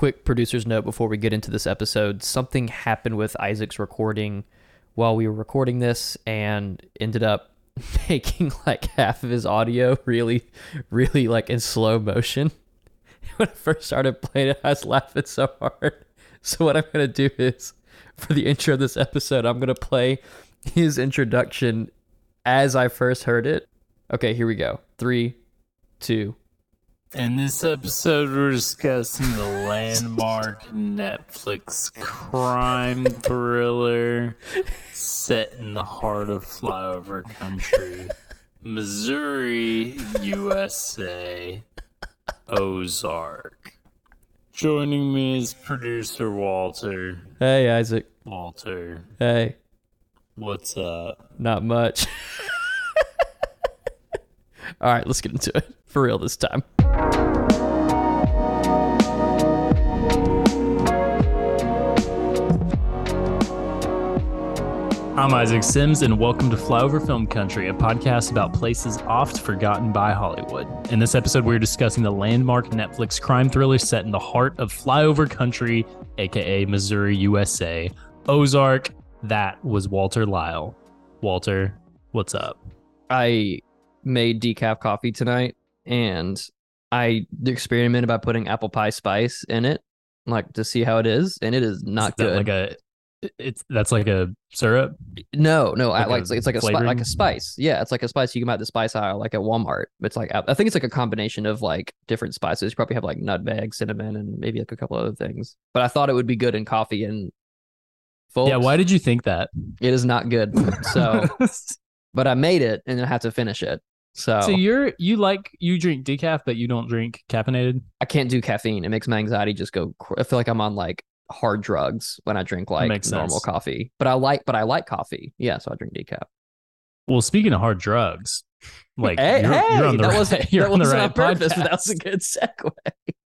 quick producer's note before we get into this episode. Something happened with Isaac's recording while we were recording this and ended up making like half of his audio really, really like in slow motion. When I first started playing it, I was laughing so hard. So what I'm gonna do is for the intro of this episode, I'm gonna play his introduction as I first heard it. Okay, here we go. Three, two. In this episode, we're discussing the landmark Netflix crime thriller set in the heart of flyover country, Missouri, USA, Ozark. Joining me is producer Walter. Hey Isaac. Walter, Hey. what's up? Not much. All right, let's get into it for real this time. I'm Isaac Sims, and welcome to Flyover Film Country, a podcast about places oft forgotten by Hollywood. In this episode, we're discussing the landmark Netflix crime thriller set in the heart of Flyover Country, aka Missouri, USA, Ozark. That was Walter Lyle. Walter, what's up? I made decaf coffee tonight and I experimented by putting apple pie spice in it, like to see how it is, and it is not Is good. Like a, it's that's like a syrup. no, no, I like like it's like a spi- like a spice. Yeah, it's like a spice you can buy at the spice aisle, like at Walmart. It's like I think it's like a combination of like different spices. You probably have like nutmeg, cinnamon, and maybe like a couple other things. But I thought it would be good in coffee and. Folks, Yeah, why did you think that? it is not good. So, but I made it and I had to finish it. So, so you're you like you drink decaf, but you don't drink caffeinated. I can't do caffeine. It makes my anxiety just go. I feel like I'm on like hard drugs when I drink like Makes normal sense. coffee. But I like, but I like coffee. Yeah, so I drink decaf. Well, speaking of hard drugs, like hey, you're, hey, you're on the that right, wasn't you're that on the right purpose, but that was a good segue.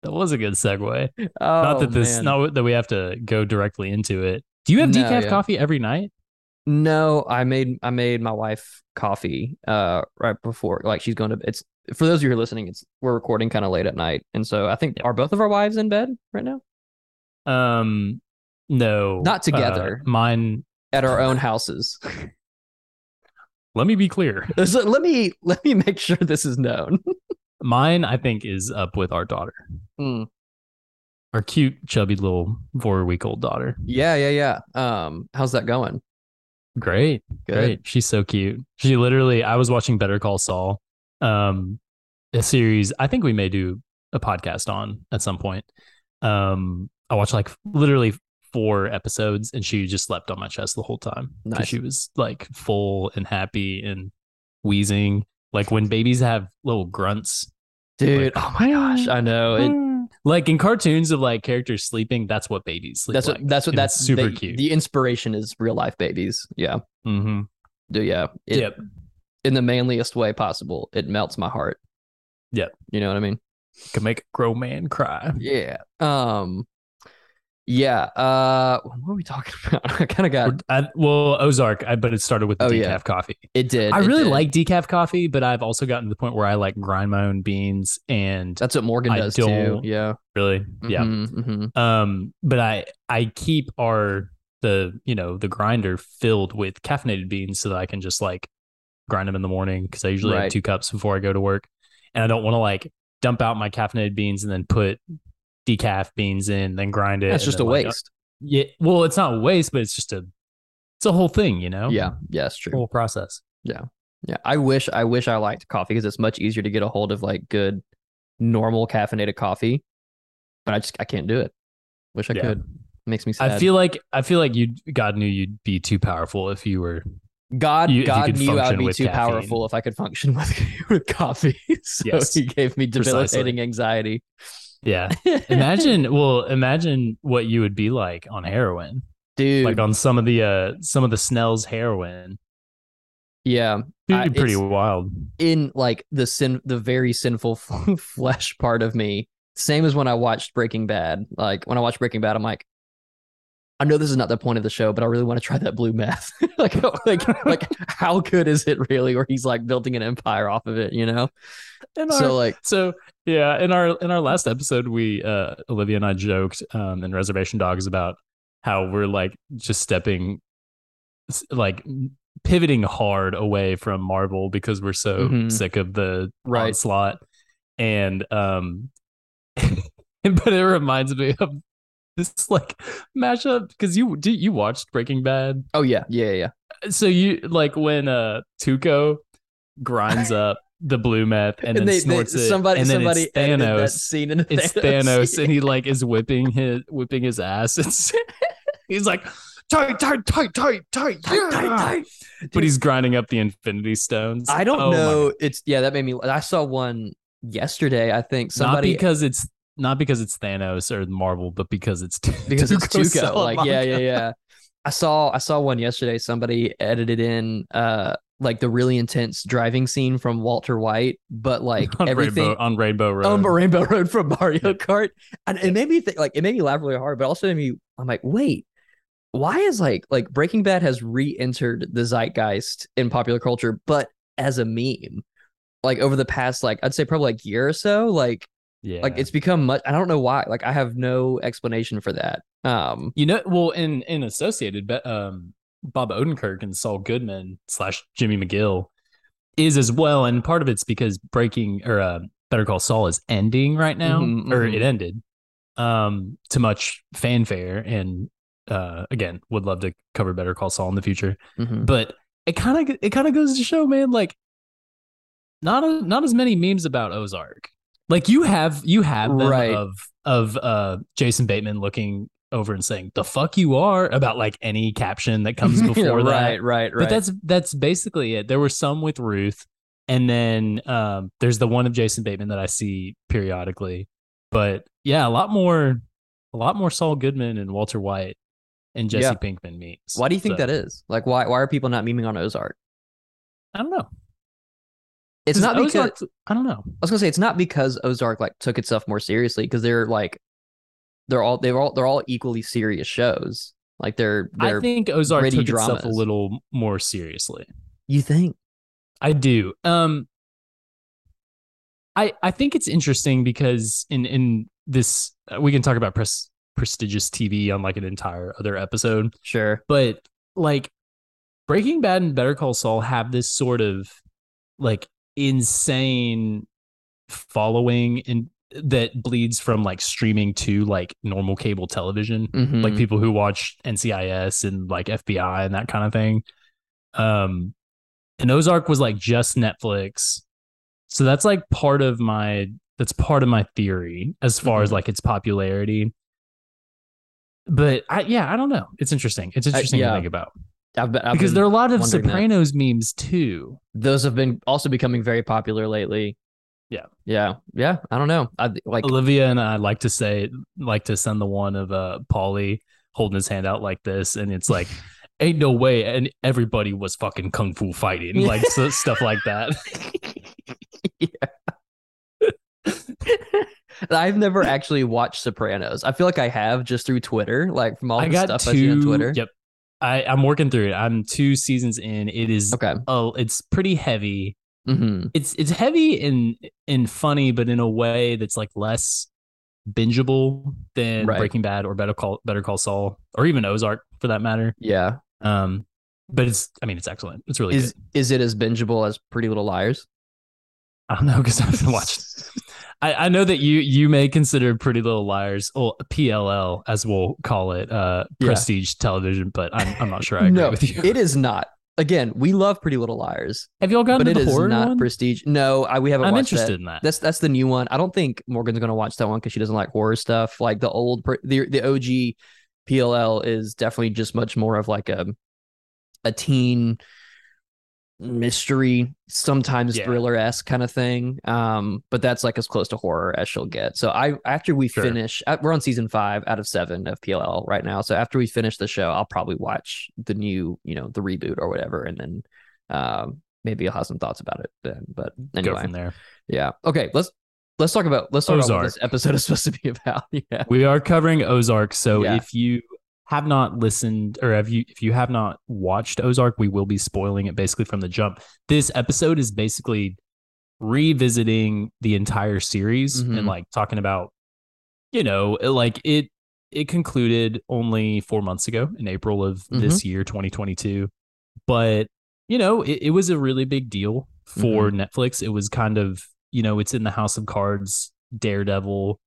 That was a good segue. Oh, not that this, man. not that we have to go directly into it. Do you have No, decaf yeah. coffee every night? No, I made I made my wife coffee uh right before like she's going to it's for those of you who are listening, it's we're recording kind of late at night. And so I think Yeah. are both of our wives in bed right now? Um, no, Not together. Uh, mine. At our own houses. Let me be clear. So let me let me make sure this is known. Mine, I think, is up with our daughter, Hmm. our cute, chubby little four-week-old daughter. Yeah, yeah, yeah. Um, how's that going? Great, Good. great. She's so cute. She literally. I was watching Better Call Saul, um, a series. I think we may do a podcast on at some point. Um, I watched like literally four episodes, and she just slept on my chest the whole time Nice. she was like full and happy and wheezing. Like when babies have little grunts, Dude, Like, oh my gosh, I know. It, like in cartoons of like characters sleeping. That's what babies sleep that's like. what that's what And that's super they- cute. The inspiration is real life babies. Yeah. mm-hmm. Do yeah. It, Yep. In the manliest way possible. It melts my heart. Yep. You know what I mean? Can make a grown man cry. Yeah. Um yeah. Uh what were we talking about? I kind of got I, well, Ozark, I, but it started with the Oh, decaf yeah. coffee. it did. I it really did. like decaf coffee, but I've also gotten to the point where I like grind my own beans and that's what Morgan I does too. Yeah. really, yeah. Mhm, mhm. Um, but I I keep our the you know the grinder filled with caffeinated beans so that I can just like grind them in the morning because I usually Right. have two cups before I go to work, and I don't want to like dump out my caffeinated beans and then put decaf beans in, then grind it. That's just a like, waste. yeah, well, it's not a waste, but it's just a it's a whole thing, you know. Yeah. Yeah, it's true. whole process. Yeah, Yeah. I wish I wish I liked coffee because it's much easier to get a hold of like good normal caffeinated coffee, but I just I can't do it. Wish I Yeah. could. makes me sad. I feel like I feel like you God knew you'd be too powerful if you were God you- if you God knew I'd be too caffeine. powerful if I could function with with coffee. so Yes, he gave me debilitating anxiety. Yeah. Imagine well, imagine what you would be like on heroin. dude. Like on some of the uh some of the Snell's heroin. yeah, be pretty wild. in like the sin, the very sinful flesh part of me. Same as when I watched Breaking Bad. Like when I watched Breaking Bad, I'm like, I know this is not the point of the show, but I really want to try that blue meth. like, like, like, how good is it really? Where he's like building an empire off of it, you know? And so our- like, So yeah, in our in our last episode, we uh Olivia and I joked um in Reservation Dogs about how we're like just stepping like pivoting hard away from Marvel because we're so Mhm. sick of the Right. onslaught. And um but it reminds me of this like mashup because you do you watched Breaking Bad? oh yeah, yeah, yeah. So you like when uh Tuco grinds up the blue meth and, then they, snorts it somebody, and then somebody edited that Thanos scene into it's Thanos, and he like is whipping his whipping his ass. It's he's like tight, tight, tight, tight, tight, Tight, tight, yeah." tight. But he's grinding up the Infinity Stones. I don't Oh know. God. It's yeah, that made me. I saw one yesterday. I think somebody not because it's not because it's Thanos or Marvel, but because it's because it's Tuco Tuco. Like yeah, yeah, yeah. I saw I saw one yesterday. Somebody edited in uh like the really intense driving scene from Walter White, but like on everything Rainbow on Rainbow Road. on Rainbow Road from Mario Yeah. Kart, and it made me think like it made me laugh really hard, but also made me I'm like, wait, why is like like Breaking Bad has re-entered the zeitgeist in popular culture, but as a meme, like over the past like I'd say probably like year or so, like yeah, like it's become much. I don't know why. Like I have no explanation for that. Um, you know, well, in in Associated, but um, Bob Odenkirk and Saul Goodman slash Jimmy McGill is as well, and part of it's because Breaking or uh, Better Call Saul is ending right now, Mhm, or mhm. it ended, um, to much fanfare, and uh, again, would love to cover Better Call Saul in the future, mhm. but it kind of it kind of goes to show, man, like not a, not as many memes about Ozark. Like you have you have Right. of of uh Jason Bateman looking over and saying the fuck you are about like any caption that comes before that. right, right, right. But that's that's basically it. There were some with Ruth, and then um, there's the one of Jason Bateman that I see periodically. But yeah, a lot more, a lot more Saul Goodman and Walter White and Jesse Yeah. Pinkman memes. why do you think So, that is? Like, why why are people not memeing on Ozark? I don't know. It's not because Ozark, I don't know. I was gonna say it's not because Ozark like took itself more seriously because they're like they're all they're all they're all equally serious shows. Like they're they're I think Ozark took itself a little more seriously. you think I do. Um I I think it's interesting because in in this uh, we can talk about pres- prestigious TV on like an entire other episode, sure but like Breaking Bad and Better Call Saul have this sort of like insane following and that bleeds from like streaming to like normal cable television Mhm. like people who watch NCIS and like FBI and that kind of thing. Um, and Ozark was like just Netflix, so that's like part of my that's part of my theory as far as Mhm. like its popularity. But I yeah, I don't know. It's interesting. It's interesting yeah. to think about I've been, I've because been- there are a lot of wondering that. Sopranos memes too. those have been also becoming very popular lately. Yeah. yeah, yeah. I don't know. I like Olivia and I like to say like to send the one of uh Paulie holding his hand out like this, and it's like, ain't no way, and everybody was fucking kung fu fighting, like so, stuff like that. Yeah. I've never actually watched Sopranos. I feel like I have just through Twitter, like from all I the got stuff two. I see on Twitter. Yep, I I'm working through it. I'm two seasons in. It is Okay. oh, it's pretty heavy. hmm It's it's heavy and and funny, but in a way that's like less bingeable than Right. Breaking Bad or Better Call Better Call Saul or even Ozark for that matter. Yeah. Um, but it's I mean it's excellent. It's really Is good. is it as bingeable as Pretty Little Liars? I don't know because I haven't watched. I, I know that you you may consider Pretty Little Liars, or PLL as we'll call it, uh, Yeah. prestige television, but I'm I'm not sure I agree no, with you. it is not. Again, we love Pretty Little Liars, Have y'all gotten but to it is not one? prestige. No, I, we haven't I'm watched interested that. in that. That's that's the new one. I don't think Morgan's gonna watch that one because she doesn't like horror stuff. Like the old, the the OG PLL is definitely just much more of like a a teen mystery, sometimes Yeah. thriller esque kind of thing. Um, but that's like as close to horror as she'll get. So I after we Sure. finish, uh, we're on season five out of seven of PLL right now. So after we finish the show, I'll probably watch the new, you know, the reboot or whatever, and then um maybe I'll have some thoughts about it then. But Go anyway, from there. yeah. Okay. Let's let's talk about let's talk about what this episode is supposed to be about. Yeah. We are covering Ozark, so Yeah. if you have not listened or have you if you have not watched Ozark, we will be spoiling it basically from the jump. This episode is basically revisiting the entire series Mhm. and like talking about you know, like it it concluded only 4 months ago in April of this year 2022. But you know, it, it was a really big deal for Netflix. It was kind of, you know, it's in the House of Cards, Daredevil,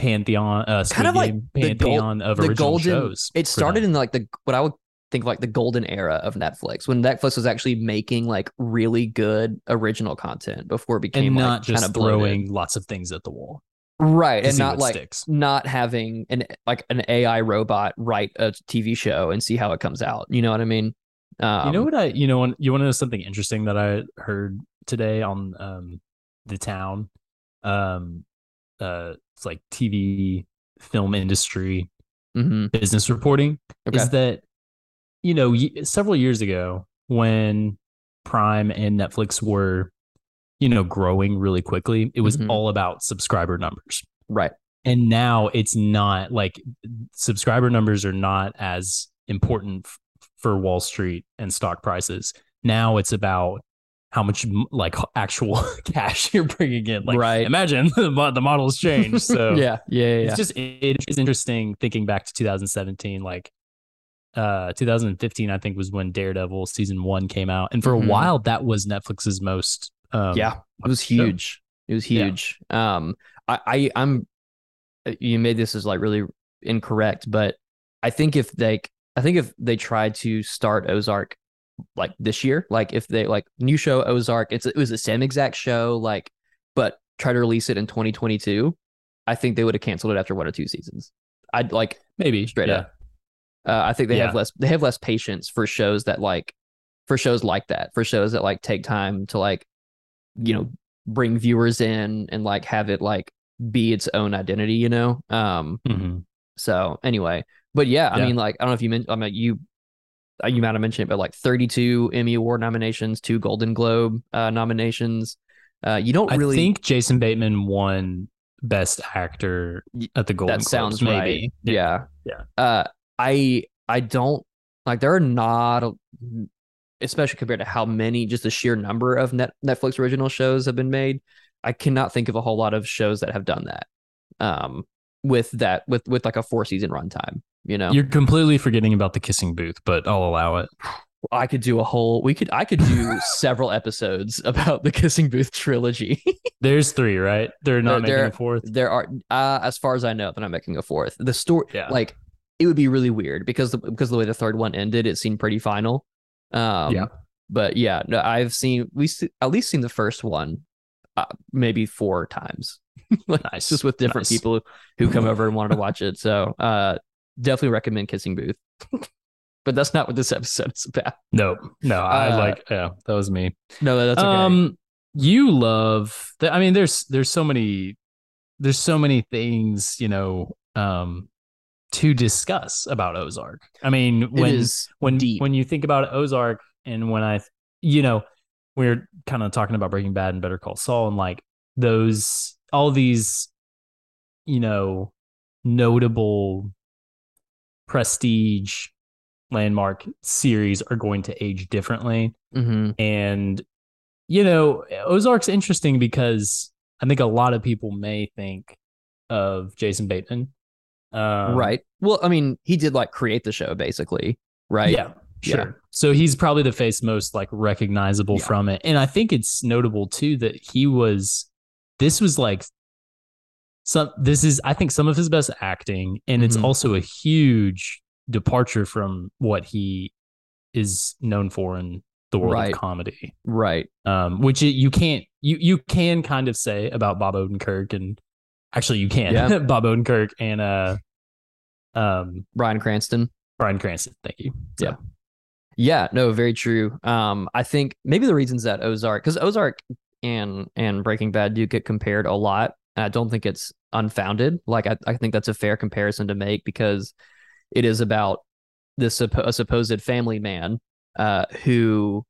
Pantheon, uh, Kind of like Game, the gold- Pantheon of the original golden shows. it started in like the what I would think of like the golden era of Netflix when Netflix was actually making like really good original content before it became and like, not just kind of bloated. throwing lots of things at the wall. right and not like sticks. not having an like an AI robot write a TV show and see how it comes out. You know what I mean? Um, you know what I you know you want to know something interesting that I heard today on um the town um uh like TV film industry mhm, business reporting okay. is that you know several years ago when Prime and Netflix were you know growing really quickly it was Mhm. all about subscriber numbers right. and now it's not like subscriber numbers are not as important f- for Wall Street and stock prices. Now it's about how much like actual cash you're bringing in. Like, Right. imagine the, the model's changed. So yeah, yeah, yeah. it's just it is interesting thinking back to 2017. Like, uh, 2015 I think was when Daredevil season one came out, and for Mhm. a while that was Netflix's most. Um, yeah it was huge it was Yeah. huge um I, I i'm uh, you made this as like really incorrect but i think if they i think if they tried to start ozark like this year like if they like new show ozark it's it was the same exact show like but try to release it in 2022 i think they would have canceled it after one or two seasons. I'd like maybe straight yeah. up. Uh, i think they have less they have less patience for shows that like for shows like that for shows that like take time to like you know bring viewers in and like have it like be its own identity you know? Um Mhm. so anyway but yeah i mean like i don't know if you meant i mean you you might have mentioned it but like 32 emmy award nominations two golden globe uh nominations. Uh you don't really I think Jason Bateman won Best Actor at the Golden that sounds Globes, right. Maybe. yeah. Yeah. uh i i don't like there are not especially compared to how many just the sheer number of net netflix original shows have been made i cannot think of a whole lot of shows that have done that um with that with with like a four season runtime you know You're completely forgetting about the kissing booth, but I'll allow it. i could do a whole we could i could do several episodes about the kissing booth trilogy There's three, right? They're not There- making there- a fourth. there are uh as far as i know they're not making a fourth the story Yeah. like it would be really weird because the, because the way the third one ended it seemed pretty final um Yeah. but yeah no i've seen we at least seen the first one uh, maybe four times like Nice. just with different Nice. people who come over and wanted to watch it so uh definitely recommend kissing booth but that's not what this episode is about No, no, I Uh, like. Yeah, that was me. no that's okay Um, you love. The, I mean, there's there's so many there's so many things you know um to discuss about Ozark. I mean, when when deep when you think about Ozark and when I you know we're kind of talking about Breaking Bad and Better Call Saul and like those all these you know notable prestige landmark series are going to age differently Mhm. and you know Ozark's interesting because I think a lot of people may think of Jason Bateman um, right well i mean he did like create the show basically right yeah, Yeah. sure. So he's probably the face most like recognizable Yeah. from it. And I think it's notable too that he was this was like some this is I think some of his best acting and it's Mhm. also a huge departure from what he is known for in the world Right. of comedy. right Um which it, you can't you you can kind of say about Bob Odenkirk and actually you can Yeah. Bob Odenkirk and uh um bryan cranston Bryan Cranston. Thank you. So, Yeah. Yeah, no, very true. Um, I think maybe the reasons that Ozark, because Ozark and and Breaking Bad do get compared a lot. And I don't think it's unfounded. Like I, I think that's a fair comparison to make because it is about this a supposed family man uh, who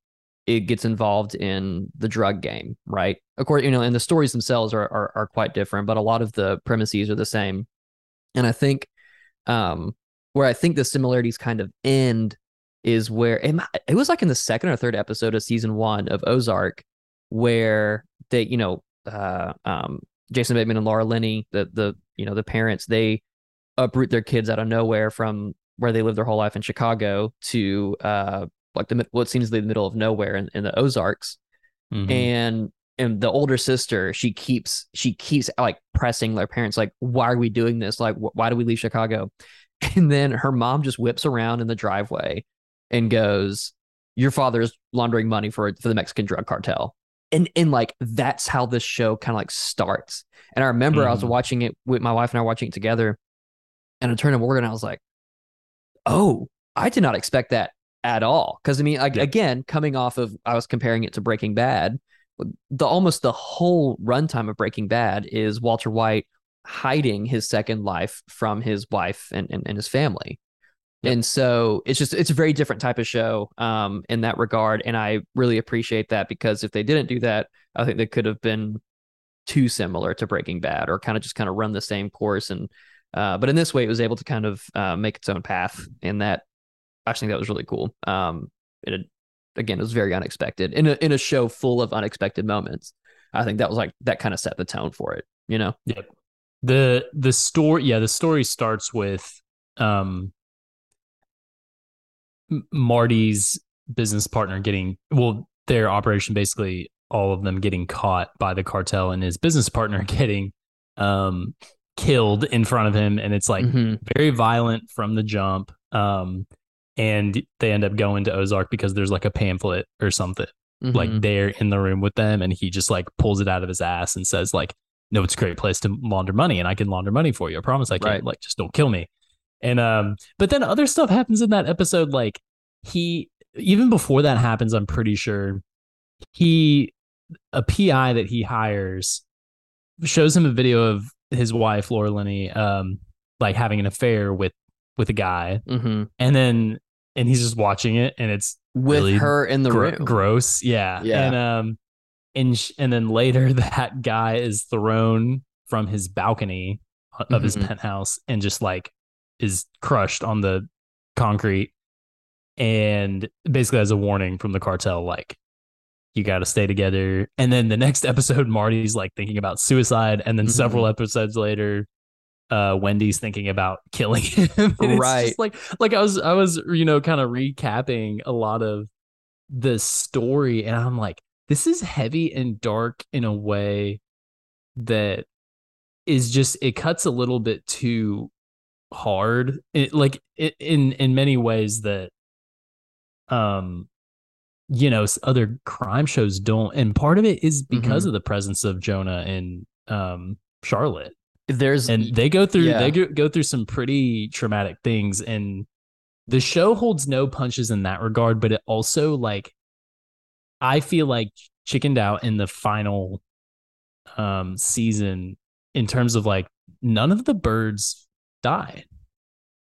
it gets involved in the drug game, right? Of course, you know, and the stories themselves are are, are quite different, but a lot of the premises are the same. And I think um where I think the similarities kind of end is where it, was like in the second or third episode of season one of Ozark, where they, you know, uh, um, Jason Bateman and Laura Linney, the the you know the parents, they uproot their kids out of nowhere from where they live their whole life in Chicago to uh like the what seems to be the middle of nowhere in, in the Ozarks, Mhm. and and the older sister she keeps she keeps like pressing their parents like why are we doing this like wh- why do we leave Chicago, and then her mom just whips around in the driveway and goes your father is laundering money for for the Mexican drug cartel. And and like that's how this show kind of like starts. And I remember I was Mhm. watching it with my wife and I watching it together. And I turned to Morgan, and I was like, "Oh, I did not expect that at all." Because I mean, like Yeah. again, coming off of I was comparing it to Breaking Bad. The almost the whole runtime of Breaking Bad is Walter White hiding his second life from his wife and and, and his family. Yep. And so it's just it's a very different type of show um in that regard. And I really appreciate that because if they didn't do that, I think they could have been too similar to Breaking Bad or kind of just kind of run the same course and uh, but in this way, it was able to kind of uh, make its own path, and that I think that was really cool. Um, it again, it was very unexpected in a in a show full of unexpected moments. I think that was like that kind of set the tone for it, you know. Yeah. the the story yeah the story starts with um marty's business partner getting well their operation basically all of them getting caught by the cartel and his business partner getting um killed in front of him and it's like Mhm. very violent from the jump um and they end up going to ozark because there's like a pamphlet or something like Mhm. there in the room with them and he just like pulls it out of his ass and says like no it's a great place to launder money and i can launder money for you i promise i can Right. like just don't kill me and um but then other stuff happens in that episode like he even before that happens i'm pretty sure he a pi that he hires shows him a video of his wife laura linney um like having an affair with with a guy Mhm. and then and he's just watching it and it's with Really her in the gro- room. gross yeah Yeah. and um and sh- and then later that guy is thrown from his balcony of his Mhm. penthouse and just like is crushed on the concrete and basically as a warning from the cartel like you got to stay together and then the next episode marty's like thinking about suicide and then Mhm. several episodes later uh wendy's thinking about killing him Right. just like like i was i was you know kind of recapping a lot of the story and i'm like this is heavy and dark in a way that is just it cuts a little bit too hard it, like it, in in many ways that um you know other crime shows don't and part of it is because Mhm. of the presence of jonah and um charlotte There's and they go through Yeah. they go, go through some pretty traumatic things and the show holds no punches in that regard but it also like i feel like chickened out in the final um season in terms of like none of the birds died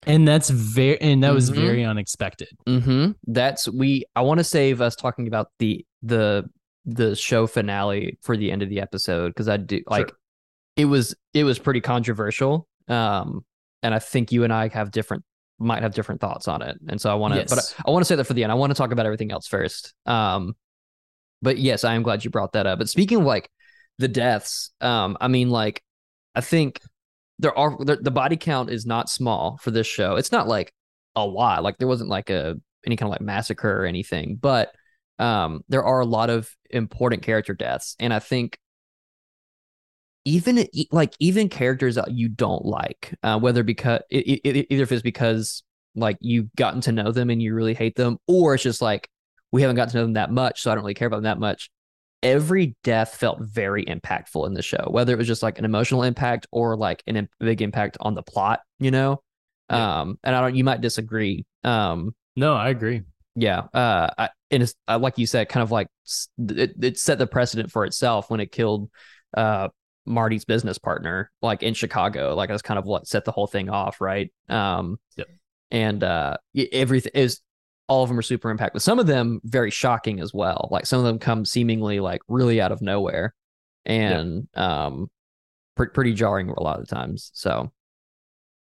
and that's very and that was Mhm. very unexpected Mm-hmm. That's we. I want to save us talking about the the the show finale for the end of the episode because I do like Sure. it was it was pretty controversial. Um, and I think you and I have different might have different thoughts on it, and so I want to. But I, I want to say that for the end. I want to talk about everything else first. Um, but yes, I am glad you brought that up. But speaking of like the deaths, um, I mean like I think there are the, the body count is not small for this show. It's not like a lot. Like there wasn't like a any kind of like massacre or anything, but um there are a lot of important character deaths and I think even like even characters that you don't like, uh, whether because it, it, either if it's because like you've gotten to know them and you really hate them, or it's just like we haven't gotten to know them that much, so I don't really care about them that much. Every death felt very impactful in the show, whether it was just like an emotional impact or like an im- big impact on the plot, you know. Yeah. Um, and I don't, you might disagree. Um, no i agree yeah. Uh, I, and it's uh, like you said, kind of like it, it set the precedent for itself when it killed uh Marty's business partner, like in Chicago. Like that's kind of what set the whole thing off, right? Um, Yep. and uh, everything is all of them are super impactful. Some of them very shocking as well. Like some of them come seemingly like really out of nowhere, and um, pre- pretty jarring a lot of the times. So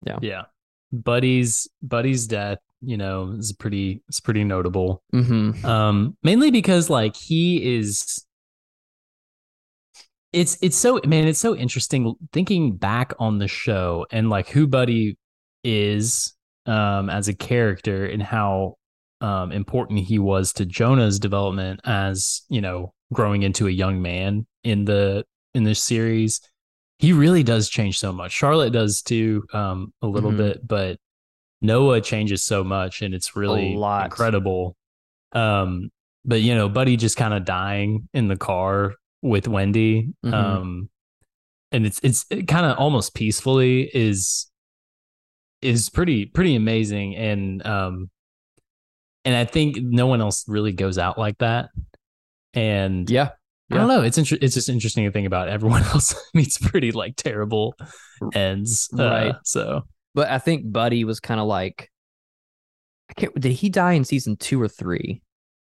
yeah. yeah Buddy's Buddy's death, you know, is pretty it's pretty notable. Mm-hmm. Um, mainly because like he is it's it's so man, it's so interesting thinking back on the show and like who Buddy is um as a character and how um important he was to Jonah's development as, you know, growing into a young man in the in this series. He really does change so much. Charlotte does too, um, a little Mhm. bit, but Noah changes so much and it's really incredible. Um, but you know, Buddy just kind of dying in the car with Wendy. Mhm. Um, and it's it's kind of almost peacefully is is pretty pretty amazing and um and I think no one else really goes out like that. And Yeah. I don't know. It's inter- it's just interesting to think about. Everyone else meets pretty like terrible ends, uh, Right. so But I think Buddy was kind of like, I can't. Did he die in season two or three?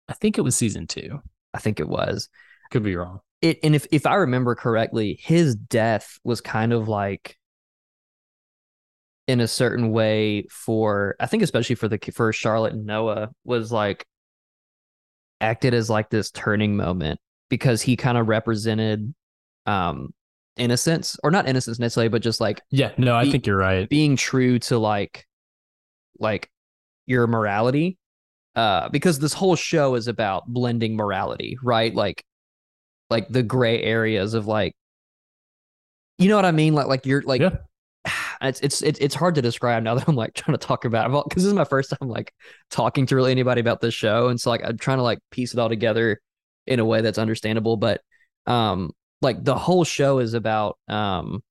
I think it was season two. I think it was. Could be wrong. It and if if I remember correctly, his death was kind of like in a certain way for I think especially for the for Charlotte and Noah was like acted as like this turning moment because he kind of represented um innocence or not innocence necessarily but just like Yeah, no, I Be- think you're right. being true to like like your morality uh because this whole show is about blending morality right like like the gray areas of like you know what i mean like like you're like Yeah. It's it's it's hard to describe now that i'm like trying to talk about it. Because this is my first time like talking to really anybody about this show and so like i'm trying to like piece it all together in a way that's understandable but um like the whole show is about um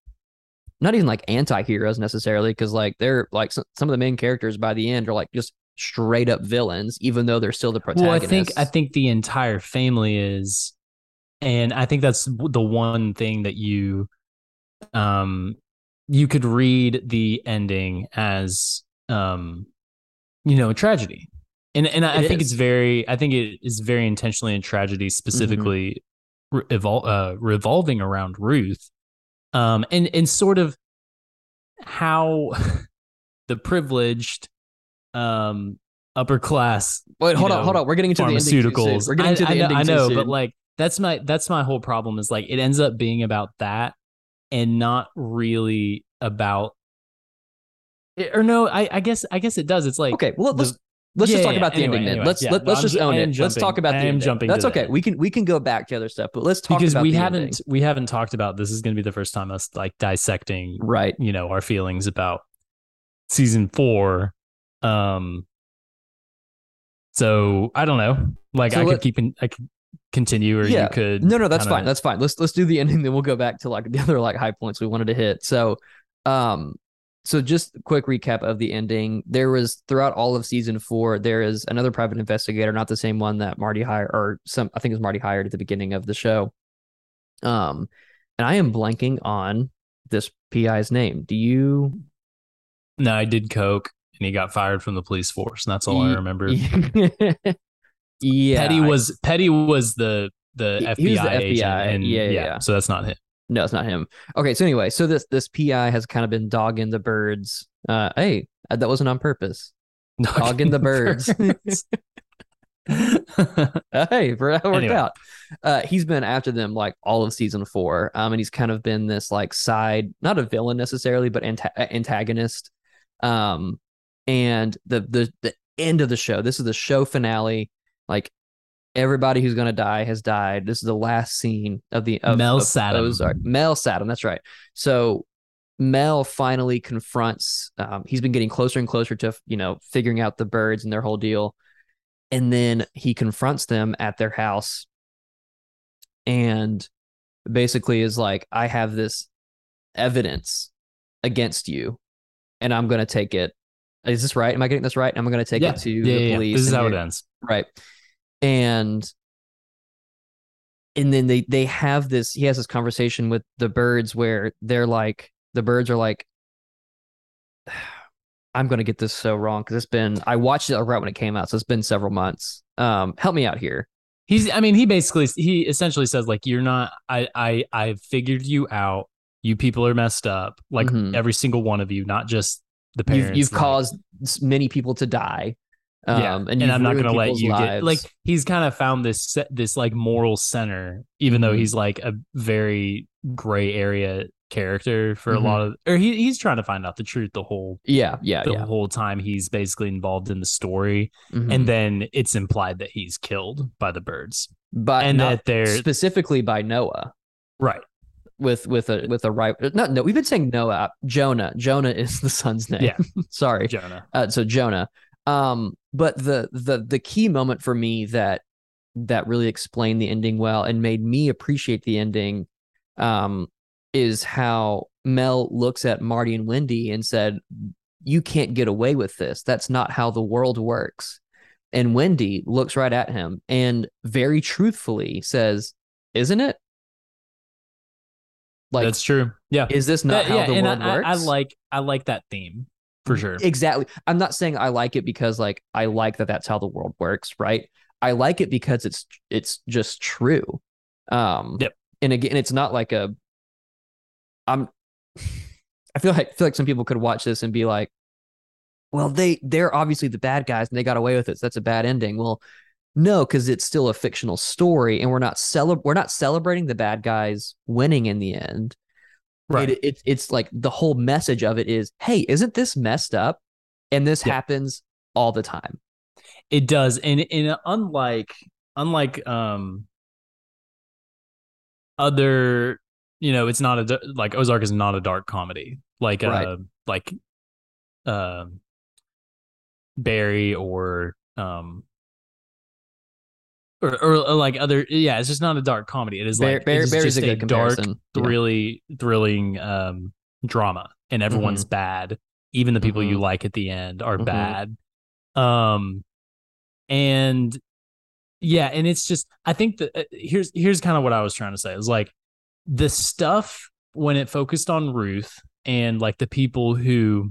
not even like anti-heroes necessarily because like they're like some, of the main characters by the end are like just straight up villains even though they're still the Well, I think I think the entire family is, and I think that's the one thing that you, um, you could read the ending as, um, you know, a tragedy, and and I, I think it's very, I think it is very intentionally a tragedy, specifically re- evol- uh, revolving around Ruth, um, and and sort of how the privileged, um, upper class wait hold on know, hold on. We're getting to the ending pharmaceuticals. we're getting to the I, I know, I know, but like that's my that's my whole problem is like it ends up being about that and not really about it- or no, I, I guess I guess it does. It's like okay well let's let's Yeah, just talk yeah, about the anyway, ending then. let's yeah, let, let's I'm just own it am let's talk about the ending jumping that's okay. That. we can we can go back to other stuff but let's talk because about we the haven't ending. we haven't talked about this is going to be the first time us like dissecting right. you know our feelings about season four um so i don't know. Like So i let- could keep in, i could continue or Yeah. you could No, no, that's kinda- fine. That's fine. Let's let's do the ending, then we'll go back to like the other like high points we wanted to hit. So, um, so just quick recap of the ending. There was throughout all of season four, there is another private investigator, not the same one that Marty hired, or some I think it was Marty hired at the beginning of the show. Um, and I am blanking on this PI's name. Do you? No, I did coke, and he got fired from the police force, and that's all I remember. yeah, Petty I- was Petty was the the He- FBI, he was the agent, FBI, and yeah, yeah, yeah. so that's not him. No, it's not him. Okay, so anyway, so this this PI has kind of been dogging the birds. Uh, hey, uh, that wasn't on purpose. Dogging the birds. Uh, hey, for that worked Anyway. out. Uh, he's been after them like all of season four. Um, and he's kind of been this like side, not a villain necessarily, but anta- antagonist. Um, and the the the end of the show. This is the show finale. Like everybody who's gonna die has died. This is the last scene of the of, Mel of Sattem. Ozark. Mel Sattem. That's right. So Mel finally confronts. Um, he's been getting closer and closer to you know figuring out the birds and their whole deal, and then he confronts them at their house, and basically is like, "I have this evidence against you, and I'm going to take it." Is this right? Am I getting this right? I'm going to take yeah, it to yeah, the yeah, yeah. police. This is how it ends. right and and then they they have this he has this conversation with the birds where they're like the birds are like i'm going to get this so wrong because it's been i watched it right when it came out so it's been several months um help me out here He's I mean, he basically he essentially says like you're not I I I figured you out. You people are messed up. Like Mhm. every single one of you, not just the parents. You've, you've like- caused many people to die. Um, yeah, and, and, I'm not gonna let people's you get like he's kind of found this this like moral center, even though Mhm. he's like a very gray area character for Mhm. a lot of, or he he's trying to find out the truth the whole yeah, yeah, the yeah. whole time he's basically involved in the story, Mhm. and then it's implied that he's killed by the birds, but and that they're specifically by Noah right. with with a with a right. Not no, we've been saying Noah. Jonah. Jonah is the son's name. Yeah. Sorry. Jonah. Uh, so Jonah. Um, but the the the key moment for me that that really explained the ending well and made me appreciate the ending, um, is how Mel looks at Marty and Wendy and said, "You can't get away with this. That's not how the world works." And Wendy looks right at him and very truthfully says, "Isn't it?" Like, That's true. Yeah. is this not That- how yeah, the world I, I- works? I like I like that theme for sure. Exactly. I'm not saying I like it because like I like that that's how the world works, right? I like it because it's it's just true. Um Yep. and again it's not like a I'm I feel like I feel like some people could watch this and be like, well, they they're obviously the bad guys and they got away with it. So that's a bad ending. Well, no, because it's still a fictional story and we're not cele- we're not celebrating the bad guys winning in the end. Right. It, it, it's like the whole message of it is, hey, isn't this messed up? And this Yeah. happens all the time. It does, and in unlike unlike um other, you know, it's not a like Ozark is not a dark comedy like Right. uh like um Barry or um or, or, or like other yeah, it's just not a dark comedy. It is Bear, like Bear, it is Barry's a just good dark, comparison. Yeah. really thrilling um drama, and everyone's bad. Even the people you Mhm. like at the end are Mhm. bad. Um, and yeah, and it's just I think that uh, here's here's kind of what I was trying to say. Is like the stuff when it focused on Ruth and like the people who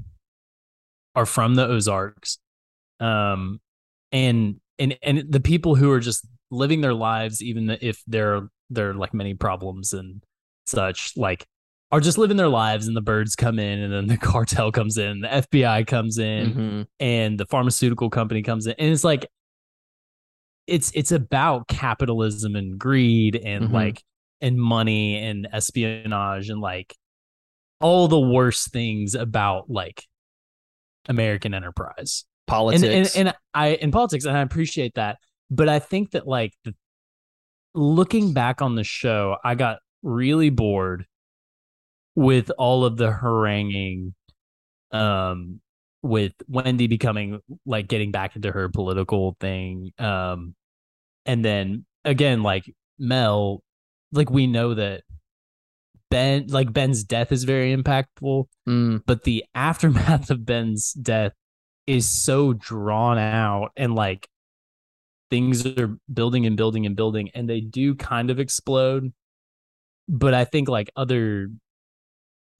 are from the Ozarks, um, and and and the people who are just living their lives, even if there there are like many problems and such, like are just living their lives, and the birds come in, and then the cartel comes in, the FBI comes in, Mhm. and the pharmaceutical company comes in and it's like it's it's about capitalism and greed and Mhm. like and money and espionage and like all the worst things about like American enterprise Politics. and, and and I in politics, and I appreciate that. But I think that like the, looking back on the show, I got really bored with all of the haranguing, um, with Wendy becoming like getting back into her political thing, um, and then again like Mel, like we know that Ben, like Ben's death is very impactful Mm, but the aftermath of Ben's death is so drawn out and like things are building and building and building and they do kind of explode but i think like other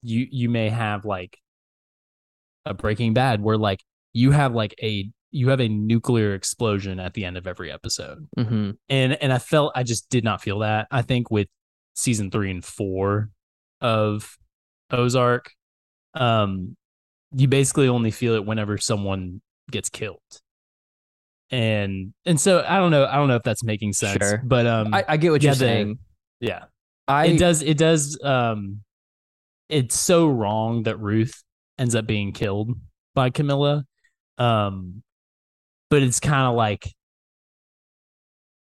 you you may have like a breaking bad where like you have like a you have a nuclear explosion at the end of every episode mhm. and and I felt I just did not feel that. I think with season three and four of Ozark, um, you basically only feel it whenever someone gets killed, and and so I don't know I don't know if that's making sense, Sure. but um, I, I get what yeah, you're the- saying. yeah, I it does it does um, it's so wrong that Ruth ends up being killed by Camila, um, but it's kind of like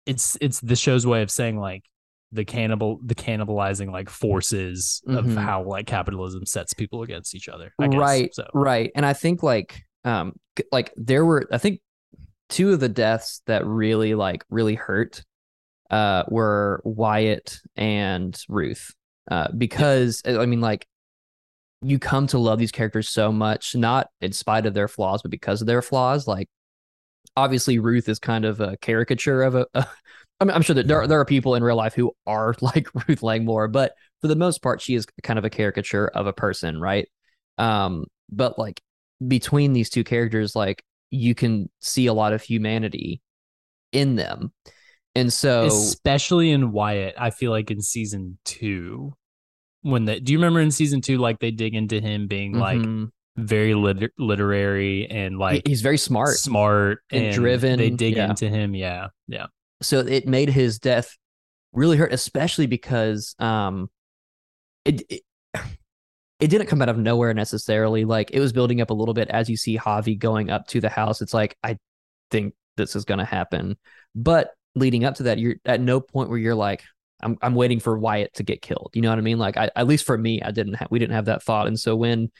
it's it's the show's way of saying like the cannibal the cannibalizing like forces of Mhm. how like capitalism sets people against each other I guess. right so right and i think like um like there were i think two of the deaths that really like really hurt uh were wyatt and ruth uh because i mean like you come to love these characters so much not in spite of their flaws but because of their flaws like obviously ruth is kind of a caricature of a, a I mean, I'm sure that there are, there are people in real life who are like Ruth Langmore, but for the most part, she is kind of a caricature of a person, right? Um, but like between these two characters, like you can see a lot of humanity in them, and so especially in Wyatt I feel like in season two when the do you remember in season two like they dig into him being like Mhm. very liter- literary and like he's very smart. smart and driven, They dig yeah. into him. Yeah, yeah. so it made his death really hurt especially because um it, it it didn't come out of nowhere necessarily. Like it was building up a little bit as you see Javi going up to the house. It's like I think this is going to happen. But leading up to that you're at no point where you're like I'm I'm waiting for Wyatt to get killed. You know what I mean? Like I, at least for me I didn't have we didn't have that thought. And so when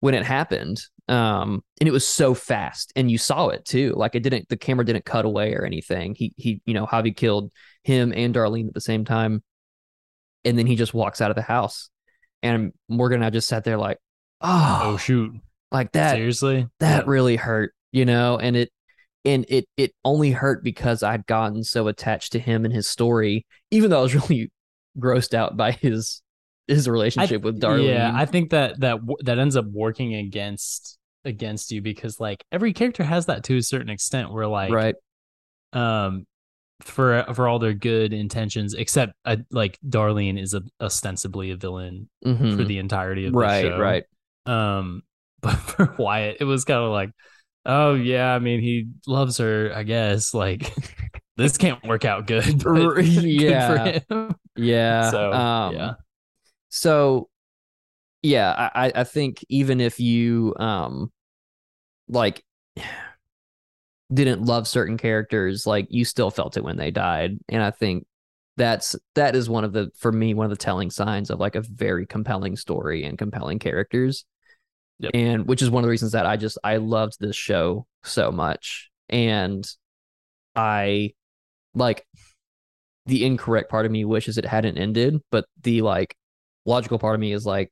when it happened um and it was so fast and you saw it too like it didn't the camera didn't cut away or anything. He he you know Javi killed him and Darlene at the same time. And then he just walks out of the house and Morgan and I just sat there like oh, Oh shoot! like that Seriously, that Yeah. really hurt you know and it and it it only hurt because I'd gotten so attached to him and his story even though I was really grossed out by his his relationship with Darlene Yeah, I think that that that ends up working against against you because like every character has that to a certain extent where like right um for for all their good intentions except uh, like Darlene is a, ostensibly a villain Mhm. for the entirety of the right show. right right. Um but for Wyatt it was kind of like oh yeah, I mean he loves her, I guess. Like this can't work out good. R- good yeah. for him. yeah So, um, yeah. so yeah I I think even if you um like didn't love certain characters like you still felt it when they died. And i think that's that is one of the for me one of the telling signs of like a very compelling story and compelling characters. Yep. and which is one of the reasons that i just i loved this show so much. And i like the incorrect part of me wishes it hadn't ended but the like logical part of me is like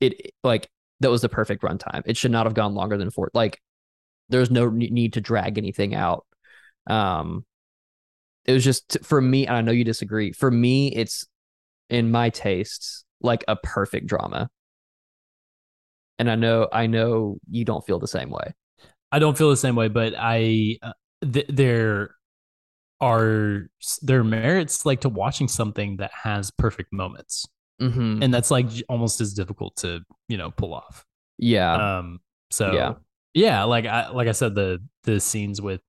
it like that was the perfect runtime. It should not have gone longer than four like there's no need to drag anything out um it was just for me and i know you disagree for me it's in my tastes like a perfect drama and i know i know you don't feel the same way I don't feel the same way, but I uh, th- there are there are merits like to watching something that has perfect moments, mm-hmm. and that's like almost as difficult to you know pull off. yeah Um, so Yeah. Yeah, like I like I said, the the scenes with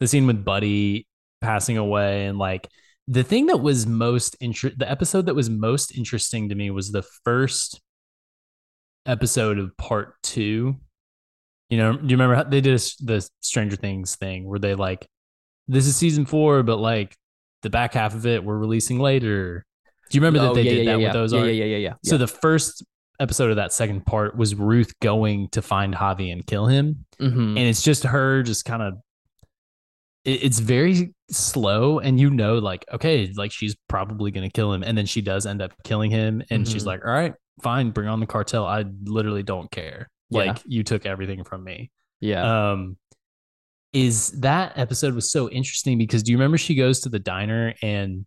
the scene with Buddy passing away, and like the thing that was most inter- the episode that was most interesting to me was the first episode of part two. You know, do you remember how they did a the Stranger Things thing where they like, this is season four, but like the back half of it we're releasing later. Do you remember that Oh, they yeah, did yeah, that yeah, with those? yeah yeah yeah yeah so the first episode of that second part was Ruth going to find Javi and kill him, mm-hmm. and it's just her just kind of. It, it's very slow, and you know, like okay, like she's probably gonna kill him, and then she does end up killing him, and she's Mhm. like, "All right, fine, bring on the cartel. I literally don't care. Yeah. Like you took everything from me." yeah Um, is that episode was so interesting because do you remember she goes to the diner and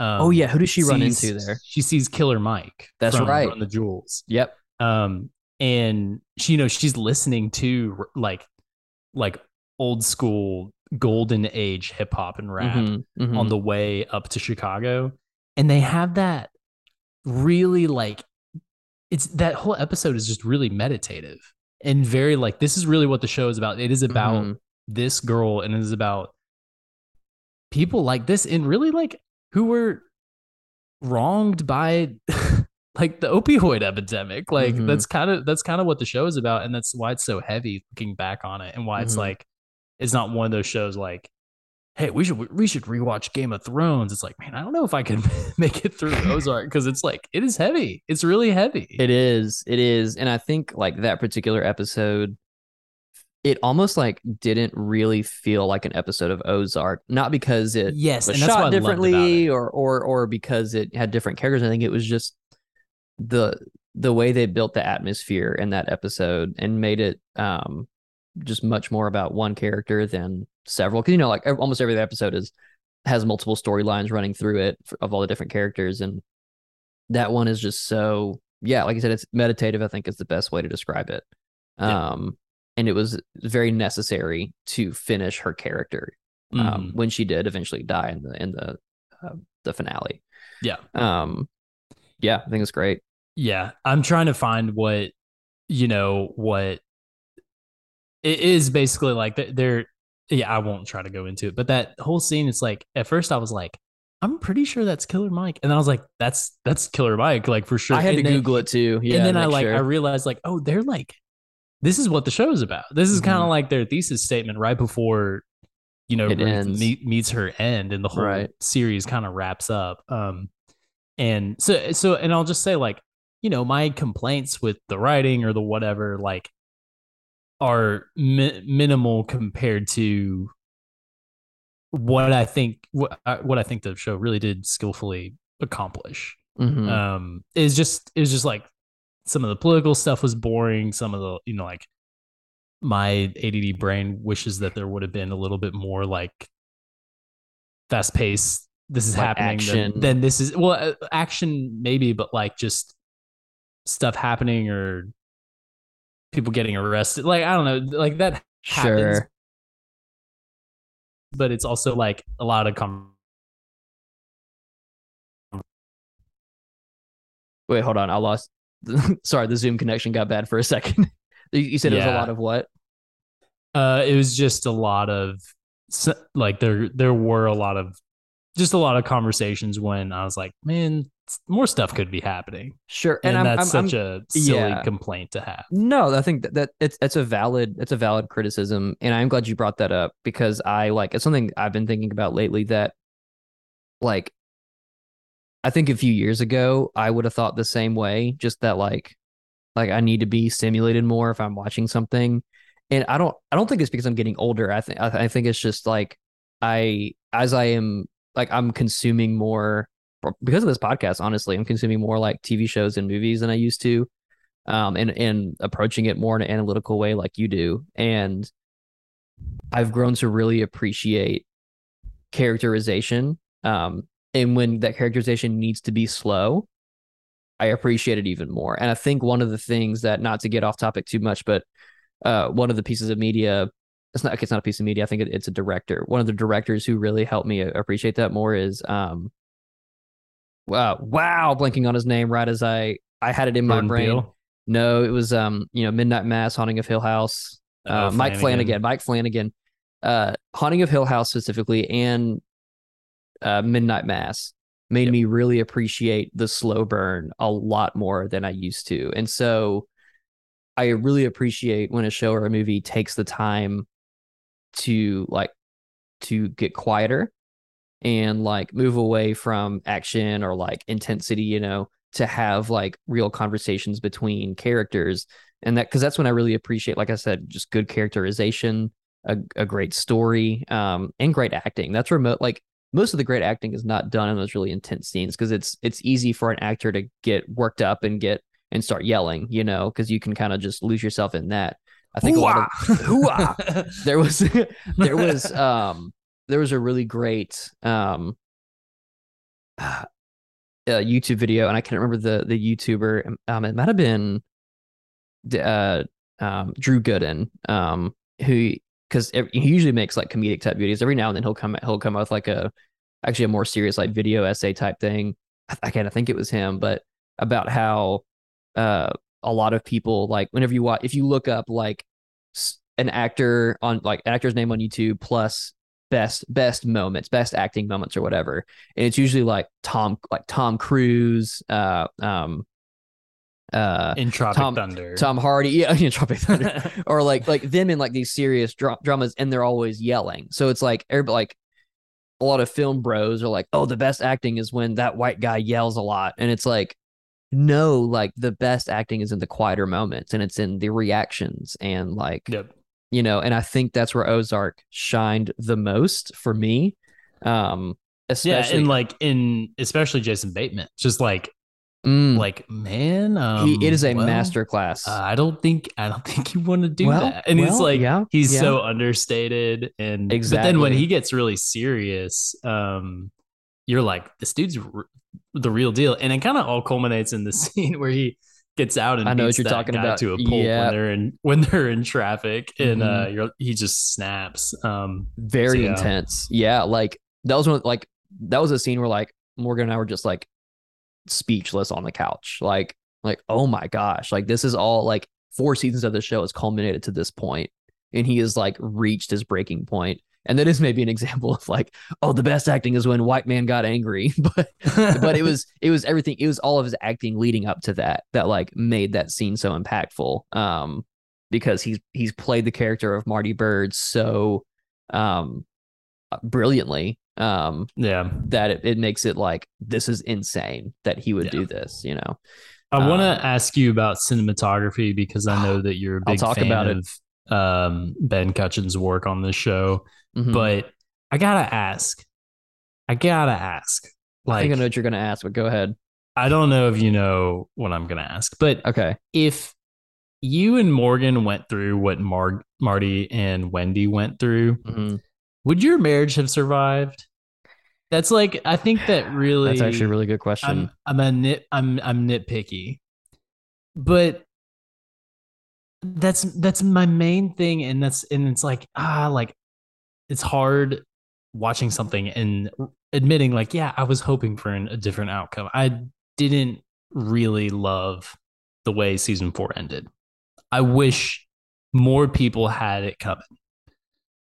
um, oh yeah who does she run into there She sees Killer Mike. That's from right. Run the Jewels. yep Um, and she, you know, she's listening to like, like old school golden age hip hop and rap Mhm, mhm. on the way up to Chicago, and they have that really like, it's that whole episode is just really meditative and very like this is really what the show is about. It is about Mhm. this girl and it is about people like this and really like who were wronged by like the opioid epidemic like Mhm. that's kind of that's kind of what the show is about and that's why it's so heavy looking back on it and why it's Mhm. like it's not one of those shows like hey we should we should rewatch game of thrones it's like man i don't know if i can make it through ozark because it's like it is heavy it's really heavy It is. It is. And I think like that particular episode, it almost like didn't really feel like an episode of Ozark. Not because it yes was and that's what I shot differently or or or because it had different characters. I think it was just the the way they built the atmosphere in that episode and made it um just much more about one character than several. Because you know, like almost every episode is has multiple storylines running through it for, of all the different characters, and that one is just so yeah. Like I said, it's meditative. I think is the best way to describe it. Yeah. Um, and it was very necessary to finish her character um, Mhm. when she did eventually die in the in the uh, the finale. yeah Um, yeah, I think it's great. Yeah, I'm trying to find what you know what it is basically like they're yeah i won't try to go into it but that whole scene it's like at first i was like i'm pretty sure that's killer mike and then i was like that's that's killer mike like for sure I had and to then, Google it too. Yeah, and then i like sure. i realized like oh they're like this is what the show is about. This is kind of like their thesis statement right before you know meet, meets her end and the whole Right. series kind of wraps up. Um and so so and i'll just say like you know my complaints with the writing or the whatever like are mi- minimal compared to what i think what, I- what i think the show really did skillfully accomplish. Mhm. um is just it was just like some of the political stuff was boring some of the you know like my ADD brain wishes that there would have been a little bit more like fast paced this is Like happening action. Then, then this is well uh, action maybe but like just stuff happening or people getting arrested like i don't know like that happens sure. but it's also like a lot of com- Wait, hold on. I lost. Sorry, the Zoom connection got bad for a second. you said it was a lot of what? Uh, it was just a lot of like there there were a lot of just a lot of conversations when I was like, man, more stuff could be happening, Sure, and, and, I'm, that's I'm, such I'm- a silly yeah. complaint to have. No, I think that, that it's it's a valid it's a valid criticism, and I'm glad you brought that up because I like it's something I've been thinking about lately. That like, I think a few years ago I would have thought the same way. Just that like, like I need to be stimulated more if I'm watching something, and I don't I don't think it's because I'm getting older. I think I, think it's just like I as I am like I'm consuming more because of this podcast. Honestly, I'm consuming more like TV shows and movies than I used to um, and and approaching it more in an analytical way like you do. And I've grown to really appreciate characterization. Um, and when that characterization needs to be slow, I appreciate it even more. And I think one of the things that, not to get off topic too much, but uh, one of the pieces of media, it's not, it's not a piece of media. I think it, it's a director. One of the directors who really helped me appreciate that more is, um, wow, wow, blanking on his name right as I, I had it in my brain. Peele? No, it was um, you know, Midnight Mass, Haunting of Hill House, Oh, uh, Mike Flanagan, Mike Flanagan, uh, Haunting of Hill House specifically, and uh, Midnight Mass made Yep. me really appreciate the slow burn a lot more than I used to, and so I really appreciate when a show or a movie takes the time to like to get quieter and like move away from action or like intensity, you know, to have like real conversations between characters. And that because that's when I really appreciate, like I said, just good characterization, a, a great story, um, and great acting. That's remote like most of the great acting is not done in those really intense scenes because it's it's easy for an actor to get worked up and get and start yelling, you know, because you can kind of just lose yourself in that. I think a lot of there was there was um there was a really great um uh, YouTube video and I can't remember the the YouTuber um it might have been uh um Drew Gooden um who because he usually makes like comedic type videos every now and then he'll come he'll come out with like a actually a more serious like video essay type thing I, I can't I think it was him but about how uh a lot of people like whenever you watch if you look up like an actor on like actor's name on YouTube plus best best moments, best acting moments or whatever. And it's usually like Tom like Tom Cruise, uh um uh in Tropic Tom- Thunder. Tom Hardy, yeah, yeah Tropic Thunder. or like like them in like these serious dra- dramas and they're always yelling. So it's like everybody like a lot of film bros are like, "Oh, the best acting is when that white guy yells a lot." And it's like no, like the best acting is in the quieter moments and it's in the reactions and like Yep. you know and i think that's where ozark shined the most for me um Yeah, and like in especially Jason Bateman, just like Mm, like man, um, he, it is a well, master class Uh, I don't think I don't think you want to do Well- that. And he's well, like yeah, he's yeah. so understated and but then when he gets really serious, um you're like this dude's r- the real deal. And it kind of all culminates in the scene where he gets out and I know what you're talking about. to a pulp Yeah. when they're in when they're in traffic and uh you're, he just snaps. Um very So, intense yeah like that was one like that was a scene where like morgan and i were just like speechless on the couch like like oh my gosh like this is all like four seasons of the show has culminated to this point, and he has like reached his breaking point. And that is maybe an example of like, oh, the best acting is when white man got angry, but but it was it was everything. It was all of his acting leading up to that that like made that scene so impactful. Um, because he's he's played the character of Marty Byrde so um brilliantly um Yeah. that it, it makes it like this is insane that he would Yeah. do this you know I want to Um, ask you about cinematography because I know that you're a I'll big talk fan about it. of um, Ben Kutchins' work on this show. Mhm. But I gotta ask, I gotta ask, like i think i know what you're gonna ask but go ahead I don't know if you know what I'm gonna ask, but okay if you and Morgan went through what Mar- Marty and Wendy went through, Mhm. Would your marriage have survived? That's like I think that really that's actually a really good question I'm I'm a nit I'm I'm nitpicky. But that's that's my main thing and that's and it's like ah like it's hard watching something and admitting like yeah I was hoping for an, a different outcome. I didn't really love the way season 4 ended. I wish more people had it coming.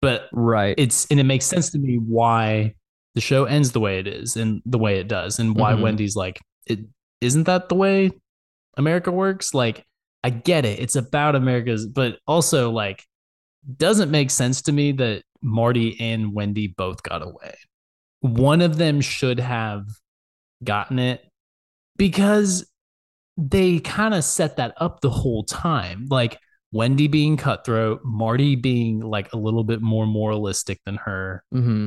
But right. it's and it makes sense to me why the show ends the way it is and the way it does and why Mhm. Wendy's like it isn't that the way America works? Like I get it. It's about America's but also like doesn't make sense to me that Marty and Wendy both got away. One of them should have gotten it because they kind of set that up the whole time. Like Wendy being cutthroat, Marty being like a little bit more moralistic than her. hmm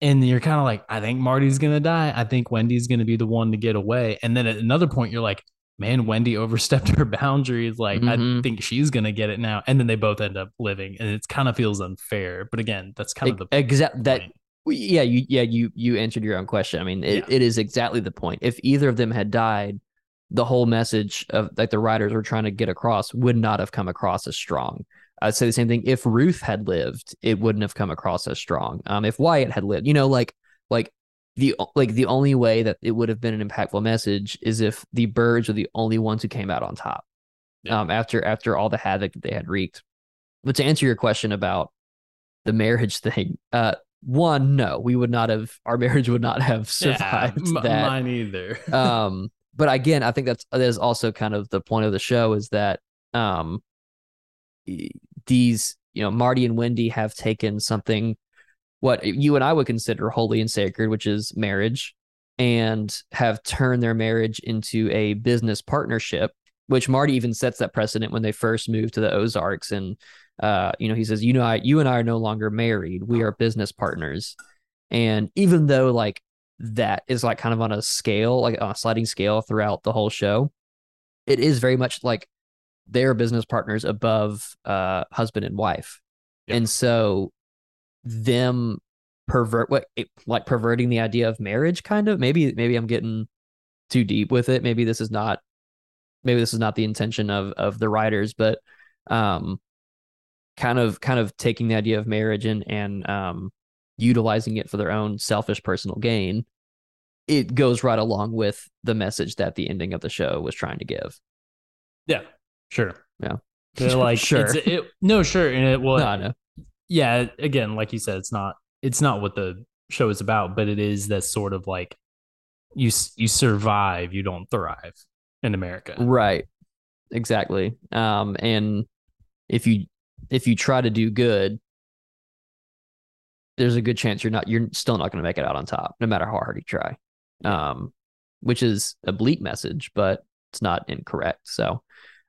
And you're kind of like, I think Marty's going to die. I think Wendy's going to be the one to get away. And then at another point, you're like, man, Wendy overstepped her boundaries. Like, I Mhm. think she's going to get it now. And then they both end up living. And it kind of feels unfair. But again, that's kind of the exact that yeah you yeah you you answered your own question i mean it, Yeah. it is exactly the point if either of them had died the whole message of like the writers were trying to get across would not have come across as strong. I'd say the same thing. If ruth had lived it wouldn't have come across as strong. Um if wyatt had lived you know like like the like the only way that it would have been an impactful message is if the Byrdes are the only ones who came out on top. Yeah. um after after all the havoc that they had wreaked. But to answer your question about the marriage thing uh one no we would not have our marriage would not have survived m- that. Mine either. um but again i think that's that is also kind of the point of the show is that um these you know marty and wendy have taken something what you and i would consider holy and sacred which is marriage and have turned their marriage into a business partnership which marty even sets that precedent when they first moved to the ozarks and uh you know he says you know I, you and i are no longer married. We are business partners. And even though like that is like kind of on a scale, like on a sliding scale throughout the whole show. It is very much like they're business partners above uh husband and wife. Yep. And so them pervert what like perverting the idea of marriage kind of maybe maybe I'm getting too deep with it. Maybe this is not maybe this is not the intention of of the writers, but um kind of kind of taking the idea of marriage and and um utilizing it for their own selfish personal gain, it goes right along with the message that the ending of the show was trying to give. yeah, sure. Yeah. They're like, Sure. It's, it, no, sure. And it, well, no, yeah again like you said it's not it's not what the show is about but it is that sort of like you you survive you don't thrive in america Right. Exactly. Um, and if you if you try to do good, there's a good chance you're not you're still not going to make it out on top, no matter how hard you try. Um, which is a bleak message, but it's not incorrect. So,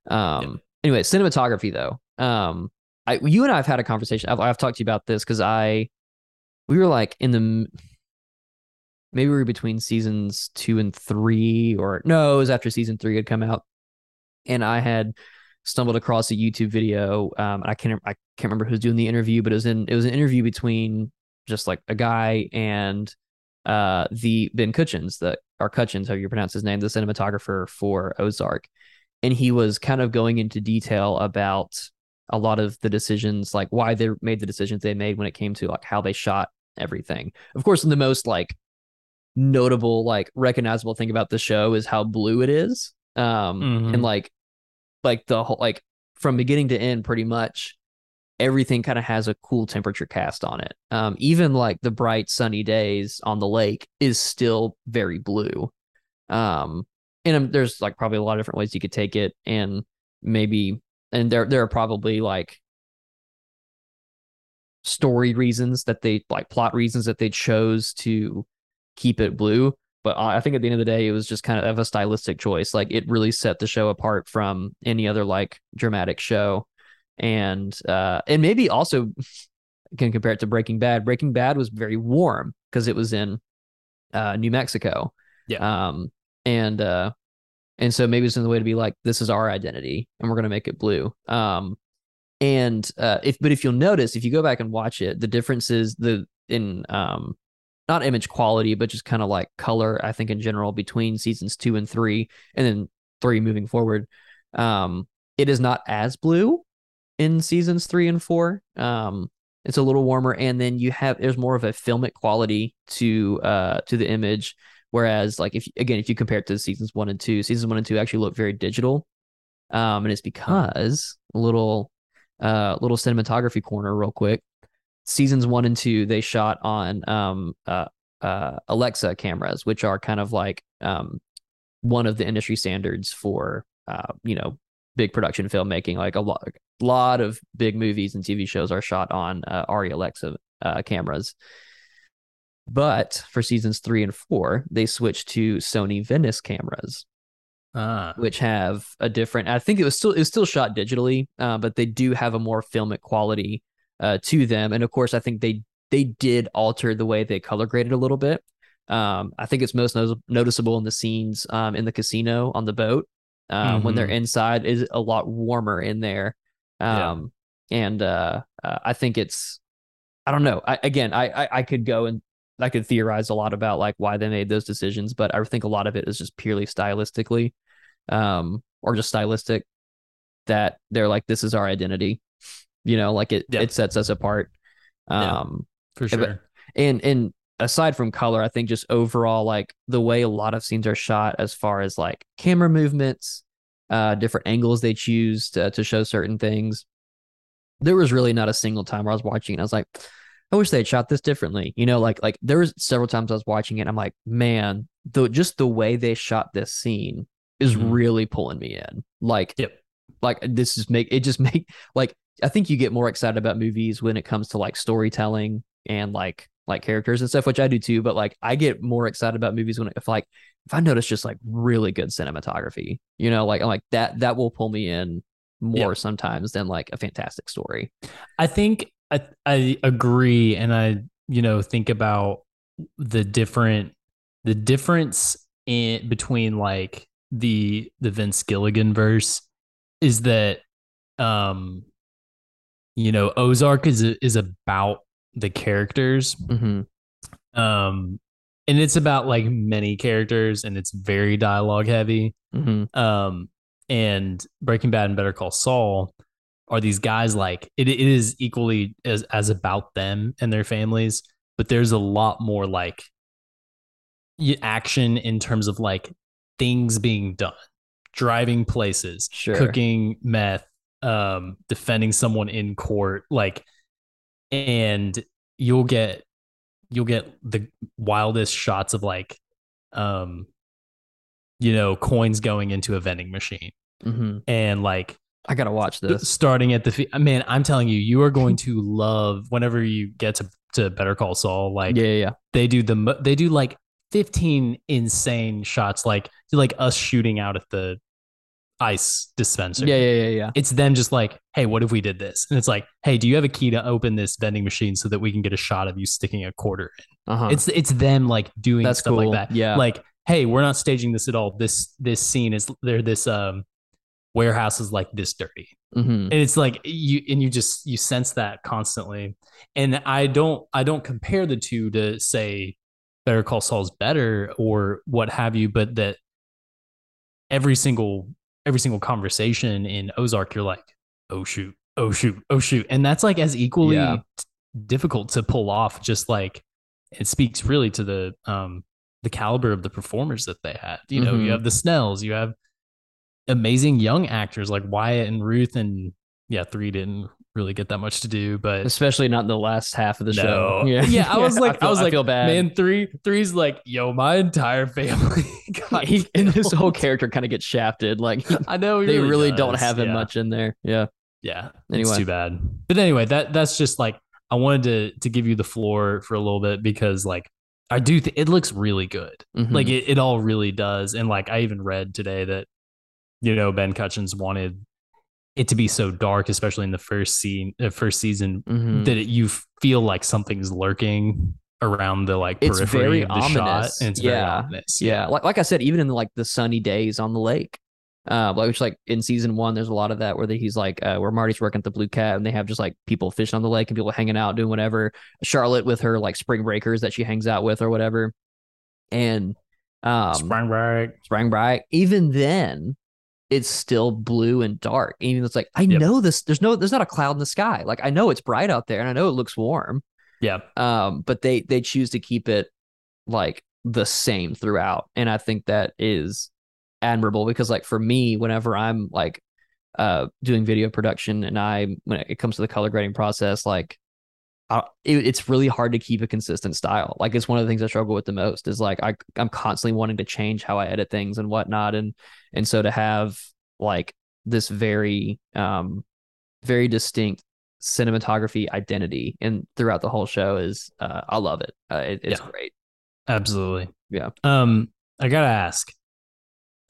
um, anyway, cinematography though. Um, I you and I have had a conversation. I've, I've talked to you about this because I we were like in the maybe we were between seasons two and three, or no, it was after season three had come out, and I had stumbled across a YouTube video. Um, I can't I can't remember who's doing the interview, but it was in it was an interview between just like a guy and uh the Ben Kutchins, the or Kutchins, how you pronounce his name, the cinematographer for Ozark, and he was kind of going into detail about a lot of the decisions, like why they made the decisions they made when it came to like how they shot everything. Of course, the most like notable, like recognizable thing about the show is how blue it is. Um, Mhm. and like like the whole like from beginning to end, pretty much everything kind of has a cool temperature cast on it. Um, even like the bright sunny days on the lake is still very blue. Um, and um, there's like probably a lot of different ways you could take it, and maybe and there there are probably like story reasons that they like plot reasons that they chose to keep it blue. But I think at the end of the day, it was just kind of a stylistic choice. Like it really set the show apart from any other like dramatic show, and uh, and maybe also can compare it to Breaking Bad. Breaking Bad was very warm because it was in uh, New Mexico. Yeah. Um, and uh, and so maybe it's in the way to be like, this is our identity, and we're gonna make it blue. Um, and uh, if but if you'll notice, if you go back and watch it, the difference is the in um not image quality, but just kind of like color, I think in general between seasons two and three, and then three moving forward. Um, it is not as blue in seasons three and four. Um, it's a little warmer, and then you have there's more of a filmic quality to uh to the image. Whereas, like if again, if you compare it to seasons one and two, seasons one and two actually look very digital. Um, and it's because a little uh little cinematography corner real quick seasons one and two they shot on um uh uh alexa cameras which are kind of like um one of the industry standards for uh you know big production filmmaking like a lot lot of big movies and tv shows are shot on uh, ARRI alexa uh, cameras but for seasons three and four they switched to sony venice cameras Ah. which have a different. I think it was still it was still shot digitally, uh, but they do have a more filmic quality uh, to them. And of course, I think they they did alter the way they color graded a little bit. Um, I think it's most no- noticeable in the scenes um, in the casino on the boat um, when they're inside is a lot warmer in there. Yeah. Um, and uh, uh, I think it's I don't know. I, again, I, I I could go and I could theorize a lot about like why they made those decisions, but I think a lot of it is just purely stylistically, um, or just stylistic that they're like, this is our identity, you know, like it Yeah. it sets us apart. Yeah. Um, For Yeah, but- sure. and and aside from color, I think just overall like the way a lot of scenes are shot, as far as like camera movements, uh, different angles they choose to, to show certain things. There was really not a single time where I was watching it. I was like, I wish they had shot this differently. You know, like like there was several times I was watching it. And I'm like, man, the just the way they shot this scene is Mhm. really pulling me in. Like, Yep. like this is make it just make like I think you get more excited about movies when it comes to like storytelling and like like characters and stuff, which I do too. But like I get more excited about movies when if like if I notice just like really good cinematography, you know, like I'm like that that will pull me in more sometimes than like a fantastic story. I think I, I agree, and I you know think about the different the difference in between like the the Vince Gilligan verse is that um you know Ozark is is about the characters Mm-hmm. um and it's about like many characters and it's very dialogue heavy Mm-hmm. um and breaking bad and better call saul are these guys like it, it is equally as as about them and their families but there's a lot more like action in terms of like things being done driving places Sure. cooking meth um defending someone in court like and you'll get you'll get the wildest shots of like um you know coins going into a vending machine Mm-hmm. and like I gotta watch this. starting at the man i'm telling you you are going to love whenever you get to to better call saul like yeah, yeah, yeah. they do the mo- they do like 15 insane shots like like us shooting out at the ice dispenser Yeah, yeah, yeah, yeah. it's them just like, hey, what if we did this? And it's like, hey, do you have a key to open this vending machine so that we can get a shot of you sticking a quarter in? Uh-huh. It's it's them like doing That's stuff cool. like that. Yeah. Like, hey, we're not staging this at all. This this scene is there. This um warehouse is like this dirty, mm-hmm. and it's like you and you just you sense that constantly. And I don't I don't compare the two to say Better Call Saul's better or what have you, but that every single every single conversation in Ozark, you're like, oh shoot, oh shoot, oh shoot, and that's like as equally Yeah. difficult to pull off. Just like it speaks really to the um the caliber of the performers that they had. You know, Mhm. you have the Snells, you have amazing young actors like Wyatt and Ruth and yeah, three didn't really get that much to do, but especially not in the last half of the show. no. Yeah, I was like, I, feel- was like, feel bad. man, three, three's like, yo, my entire family. got he, and his whole character kind of gets shafted. Like I know he they really don't have him yeah. much in there. Yeah. Yeah, Anyway. it's too bad. But anyway, that that's just like I wanted to to give you the floor for a little bit because like I do think it looks really good. Mhm. Like it, it all really does. And like I even read today that you know Ben Kutchins wanted it to be so dark, especially in the first scene, uh, first season, Mhm. that it, you feel like something's lurking around the like It's periphery of the ominous. shot, and it's very Yeah. ominous. yeah. Like like I said, even in like the sunny days on the lake. Uh, like which like in season one, there's a lot of that where the, he's like, uh, where Marty's working at the Blue Cat, and they have just like people fishing on the lake and people hanging out doing whatever. Charlotte with her like spring breakers that she hangs out with or whatever, and um, Spring break. Spring break. even then, it's still blue and dark. Even though it's like, I Yep. know this. There's no, there's not a cloud in the sky. Like I know it's bright out there, and I know it looks warm. Yeah. Um, but they they choose to keep it like the same throughout, and I think that is admirable because like for me, whenever I'm like uh doing video production, and I when it comes to the color grading process, like. I, it, it's really hard to keep a consistent style. Like it's one of the things I struggle with the most. Is like I I'm constantly wanting to change how I edit things and whatnot, and and so to have like this very um very distinct cinematography identity and throughout the whole show is uh I love it. Uh, it it's Yeah. great. Absolutely. Yeah. Um, I gotta ask.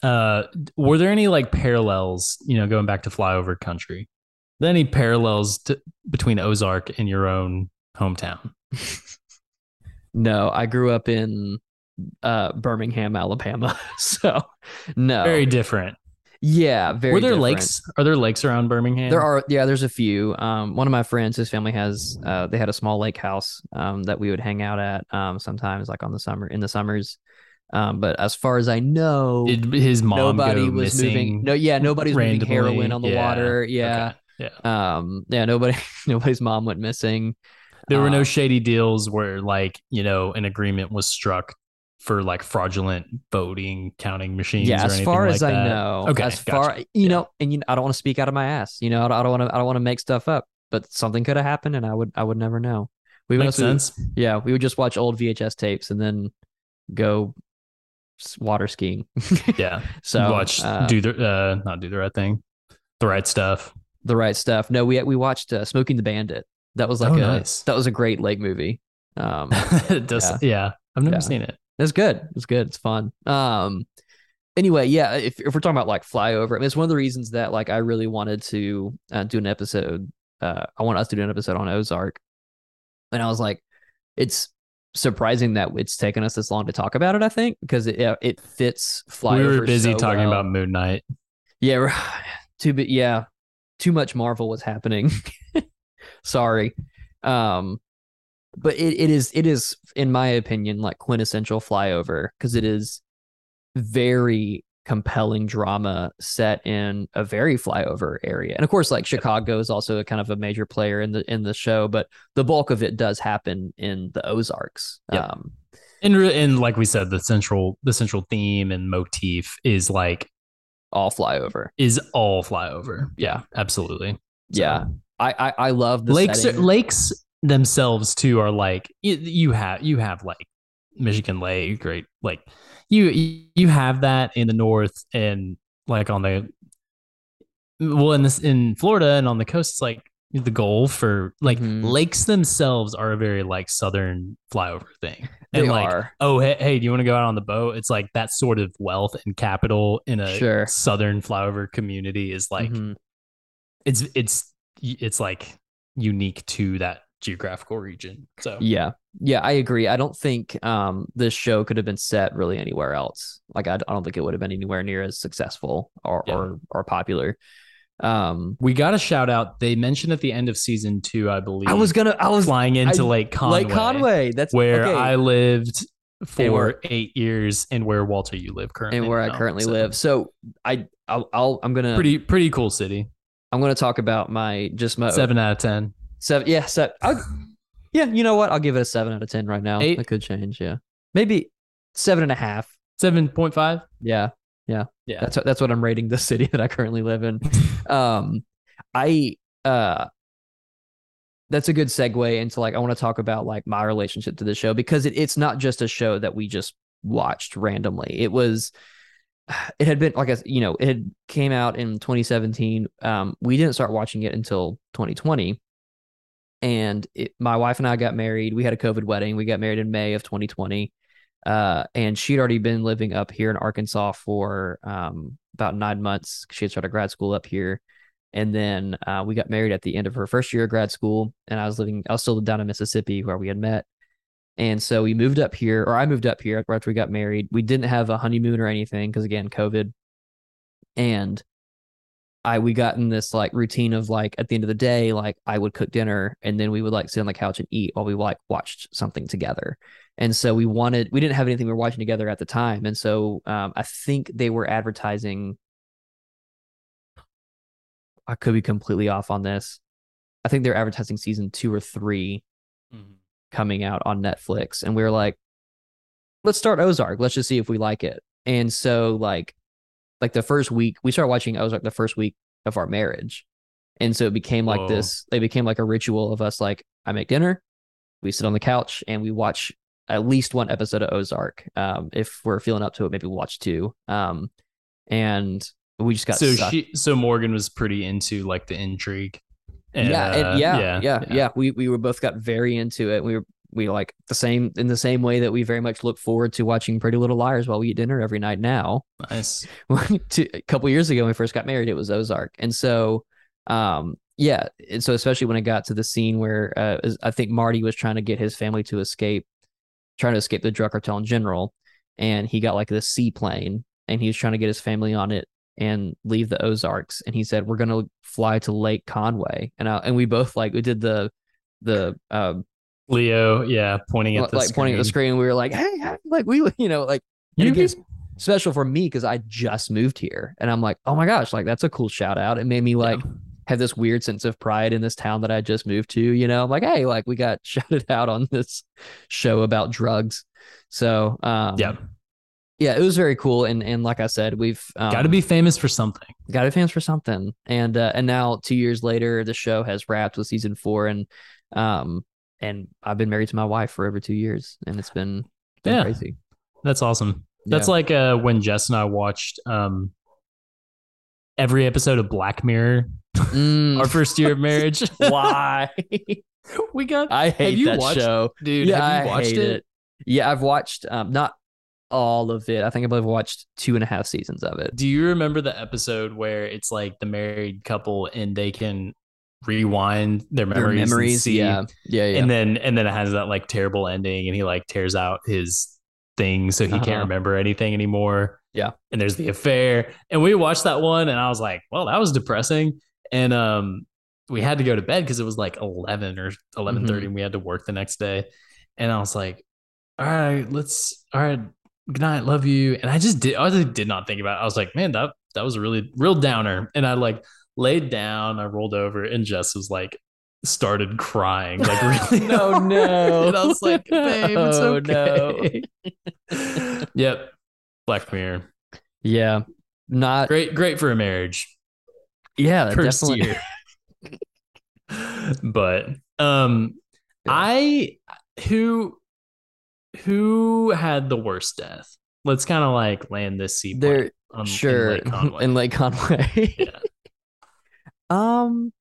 Uh, were there any like parallels? You know, going back to flyover country, there any parallels to, between Ozark and your own hometown? No, I grew up in uh Birmingham, Alabama. so no. Very different. yeah, very different. were there different. lakes? Are there lakes around Birmingham? There are yeah, there's a few. Um one of my friends, his family has uh they had a small lake house um that we would hang out at um sometimes like on the summer in the summers. Um but as far as I know Did his mom nobody was moving no yeah, nobody's moving heroin on the Yeah. water. Yeah. Okay. Yeah. Um yeah, nobody nobody's mom went missing. There were no Um, shady deals where like you know an agreement was struck for like fraudulent voting counting machines. yeah or as far like as i know Okay, as gotcha. far you Yeah. know and you i don't want to speak out of my ass you know i don't, want to i don't want to make stuff up but something could have happened and i would i would never know we would Makes sense. yeah we would just watch old vhs tapes and then go water skiing Yeah. so watch uh, do the uh not do the right thing the right stuff the right stuff no we we watched uh, smokey and the bandit that was like Oh, a nice. that was a great lake movie um it does yeah. yeah, i've never Yeah. seen it It's good. It's good. It's fun. Um anyway, yeah, if if we're talking about like flyover, I mean, it's one of the reasons that like I really wanted to uh, do an episode. Uh I want us to do an episode on Ozark. And I was like, it's surprising that it's taken us this long to talk about it, I think, because it it fits flyover. we were busy so talking well. about moon knight Yeah, too bit yeah. Too much Marvel was happening. Sorry. Um but it, it is it is in my opinion like quintessential flyover because it is very compelling drama set in a very flyover area. And of course like Chicago is also a kind of a major player in the in the show, but the bulk of it does happen in the Ozarks. Yep. Um and and like we said the central the central theme and motif is like all flyover. is all flyover yeah absolutely So, Yeah. I I, I love the lakes are, lakes themselves too are like you, you have you have like Michigan Lake great like you you have that in the north and like on the well in this in Florida and on the coast it's like the goal for like Mhm. lakes themselves are a very like southern flyover thing They and like are. oh hey, hey do you want to go out on the boat it's like that sort of wealth and capital in a Sure. southern flyover community is like Mhm. it's it's it's like unique to that geographical region. So Yeah. Yeah, I agree. I don't think um this show could have been set really anywhere else. Like I, I don't think it would have been anywhere near as successful or Yeah. or, or popular. Um we got a shout out. They mentioned at the end of season two, I believe. I was gonna I was flying into I- Lake Conway, Lake Conway. That's where okay. I lived for where- eight years, and where Walter you live currently, and where I currently So, live. So I I'll, I'll I'm gonna Pretty pretty cool city. I'm gonna talk about my just my Seven out of ten. seven yeah se- I'll, yeah you know what I'll give it a seven out of ten right now. Eight? It could change. Yeah, maybe seven and a half. Seven point five. Yeah, Yeah. Yeah. That's that's what I'm rating the city that I currently live in. um, I uh, that's a good segue into like I want to talk about like my relationship to the show because it, it's not just a show that we just watched randomly. It was it had been like I you know it had came out in 2017. Um, we didn't start watching it until 2020, and it, my wife and I got married. We had a COVID wedding. We got married in May of 2020. Uh, and she'd already been living up here in Arkansas for um, about nine months. She had started grad school up here, and then uh, we got married at the end of her first year of grad school. And I was living, I was still down in Mississippi where we had met. And so we moved up here, or I moved up here after we got married. We didn't have a honeymoon or anything because again, COVID. And I we got in this like routine of like at the end of the day, like I would cook dinner and then we would like sit on the couch and eat while we like watched something together. And so we wanted we didn't have anything we were watching together at the time. And so um, I think they were advertising. I could be completely off on this. I think they're advertising season two or 3 Mhm. Coming out on Netflix, and we were like, let's start Ozark. Let's just see if we like it. And so like like the first week we started watching Ozark the first week of our marriage. And so it became like Whoa. this, it became like a ritual of us like I make dinner, we sit on the couch and we watch at least one episode of Ozark. Um, if we're feeling up to it, maybe we'll watch two. Um, and we just got So she, so Morgan was pretty into like the intrigue. And, yeah, uh, and yeah, yeah, yeah, We we were both got very into it. We were we like the same in the same way that we very much look forward to watching Pretty Little Liars while we eat dinner every night now. Nice. a couple years ago when we first got married, it was Ozark, and so um yeah, and so especially when it got to the scene where uh, I think Marty was trying to get his family to escape, trying to escape the drug cartel in general, and he got like this seaplane, and he was trying to get his family on it and leave the Ozarks, and he said we're gonna fly to Lake Conway, and I, and we both like we did the the um Leo, yeah, pointing at like the pointing at the screen, we were like hey, hey, like we you know like You it special for me because I just moved here and I'm like, oh my gosh, like that's a cool shout out. It made me like have this weird sense of pride in this town that I just moved to. You know, I'm like, hey, like we got shouted out on this show about drugs. So um yeah, yeah, it was very cool. And and like I said, we've um, got to be famous for something. got to be fans for something. And uh, and now two years later, the show has wrapped with season four, and um and I've been married to my wife for over two years, and it's been, been Yeah. crazy. That's awesome. That's Yeah. like uh, when Jess and I watched um, every episode of Black Mirror Mm, our first year of marriage. why? we got I hate you that watched- show. dude. yeah, have you I watched hate it? it? Yeah, I've watched um not all of it. I think I've watched two and a half seasons of it. Do you remember the episode where it's like the married couple and they can rewind their Their memories, and memories, see- yeah, yeah, yeah. and then and then it has that like terrible ending and he like tears out his thing so he Uh-huh. can't remember anything anymore Yeah. and there's the affair and we watched that one and i was like well that was depressing and um we had to go to bed because it was like 11 or 11 Mm-hmm. and we had to work the next day and i was like all right let's all right good night love you and i just did i just did not think about it i was like man that that was a really real downer and i like laid down i rolled over and jess was like started crying like really No, hard. no. and i was like babe it's Oh, no. okay yep black mirror yeah, not great great for a marriage yeah, first definitely. year but um Yeah. i who who had the worst death let's kind of like land this seaplane There, on- in sure, Lake Conway. in Lake Conway. Yeah. um,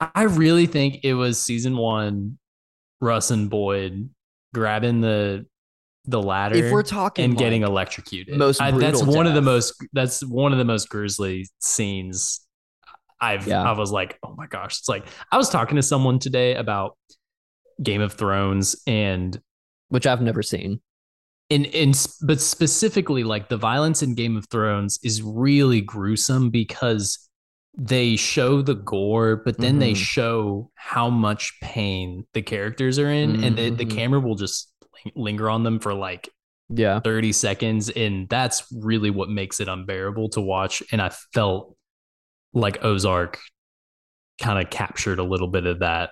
I really think it was season one, Russ and Boyd grabbing the the ladder if we're talking and getting electrocuted. most I- that's brutal one of the most that's one of the most grisly scenes I've Yeah. I was like, oh my gosh. It's like I was talking to someone today about Game of Thrones and which I've never seen. in in but specifically like the violence in Game of Thrones is really gruesome because they show the gore, but then they Mhm. show how much pain the characters are in, and the, the Mhm. camera will just linger on them for like Yeah, 30 seconds, and that's really what makes it unbearable to watch. And I felt like Ozark kind of captured a little bit of that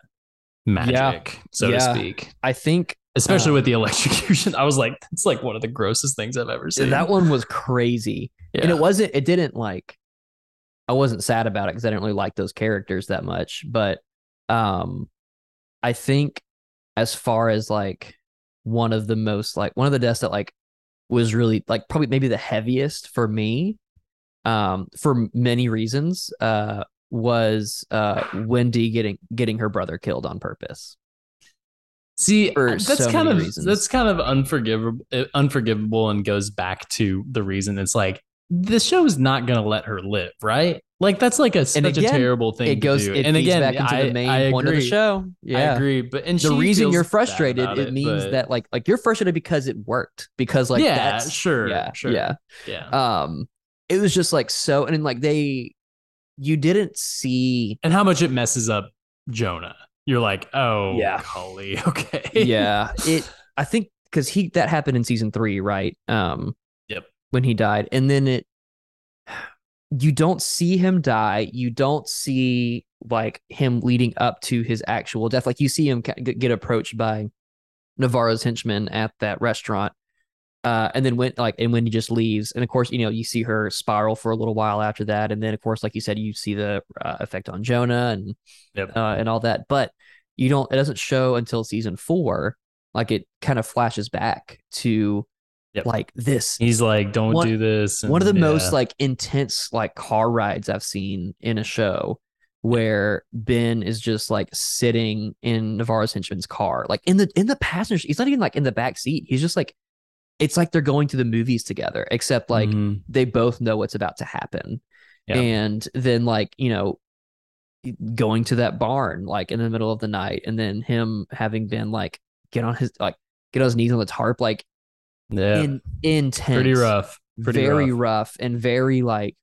magic, so Yeah. to speak. I think especially Um, with the electrocution. I was like, that's like one of the grossest things I've ever seen. that one was crazy. yeah. And it wasn't it didn't like I wasn't sad about it because I didn't really like those characters that much. But um I think as far as like one of the most like one of the deaths that like was really like probably maybe the heaviest for me um for many reasons uh was uh Wendy getting getting her brother killed on purpose. See, for that's so kind of reasons. that's kind of unforgivable, unforgivable, and goes back to the reason it's like the show's not gonna let her live, right? Like that's like a such a terrible thing. It goes to do. it and again, back into I, the main I point of the show. Yeah. I agree, but and the reason you're frustrated about it, means but- that like like you're frustrated because it worked because like yeah, that's sure, yeah sure, yeah yeah. um it was just like so and then like they you didn't see and how much it messes up Jonah. You're like, oh, Yeah. golly, okay, yeah it i think because he that happened in season three right um Yep. when he died and then it you don't see him die you don't see like him leading up to his actual death like you see him get approached by navarro's henchmen at that restaurant uh and then when like and when he just leaves and of course you know you see her spiral for a little while after that and then of course like you said you see the uh, effect on jonah and Yep. uh, and all that but you don't it doesn't show until season four like it kind of flashes back to Yep. like this He's like, don't One- do this. one of the and, most like intense like car rides I've seen in a show where Ben is just like sitting in Navarro's henchman's car, like in the in the passenger. He's not even like in the back seat. He's just like, it's like they're going to the movies together, except like Mhm. they both know what's about to happen. Yeah. And then like, you know, going to that barn like in the middle of the night and then him having been like get on his like get on his knees on the tarp like yeah, in intense pretty rough. Pretty very rough. rough. and very like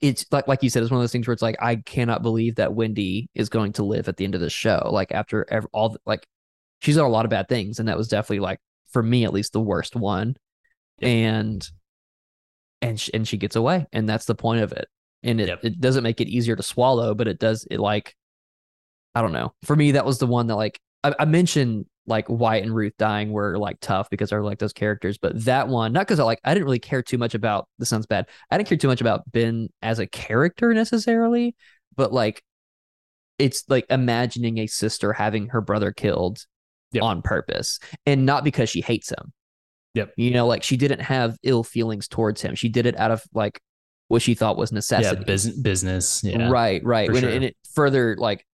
it's like like you said it's one of those things where it's like I cannot believe that Wendy is going to live at the end of the show like after ev- all the, like she's done a lot of bad things and that was definitely like for me at least the worst one Yep. and and sh- and she gets away and that's the point of it and it, Yep. it doesn't make it easier to swallow but it does it like I don't know for me that was the one that like I, I mentioned like Wyatt and Ruth dying were like tough because I like those characters, but that one not because I like I didn't really care too much about the sounds bad. I didn't care too much about Ben as a character necessarily, but like it's like imagining a sister having her brother killed Yep. on purpose and not because she hates him. Yep. You know, like she didn't have ill feelings towards him. She did it out of like what she thought was Yeah, necessity. business, business. Yeah, Right, right. When sure. and it further like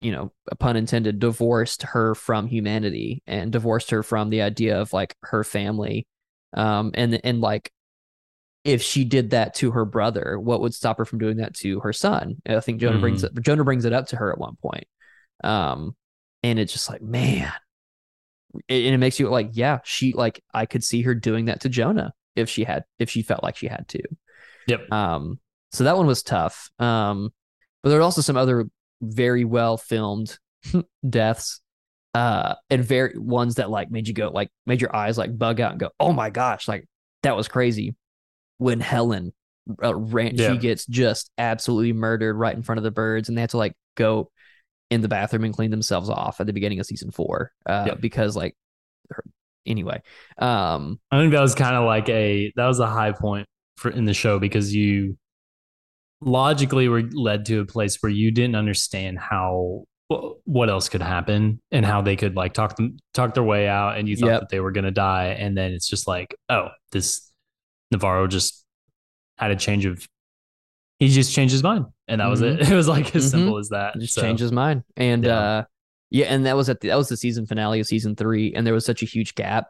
you know, pun intended, divorced her from humanity and divorced her from the idea of like her family. Um and and like if she did that to her brother, what would stop her from doing that to her son? I think Jonah brings Mm-hmm. it Jonah brings it up to her at one point. Um and it's just like, man. It- and it makes you like, yeah, she like I could see her doing that to Jonah if she had if she felt like she had to. Yep. Um, so that one was tough. Um, but there are also some other very well filmed deaths, uh, and very ones that like made you go like made your eyes like bug out and go, oh my gosh, like that was crazy. When Helen uh, ran, Yeah. she gets just absolutely murdered right in front of the Byrdes, and they have to like go in the bathroom and clean themselves off at the beginning of season four, uh, because like anyway, um, I think that was kind of like a that was a high point for in the show because you logically were led to a place where you didn't understand how what else could happen and how they could like talk them talk their way out and you thought Yep. that they were going to die. And then it's just like oh this Navarro just had a change of he just changed his mind and that was it. It was like as Mhm. simple as that just So, changed his mind. And Yeah. uh yeah and that was at the, that was the season finale of season three and there was such a huge gap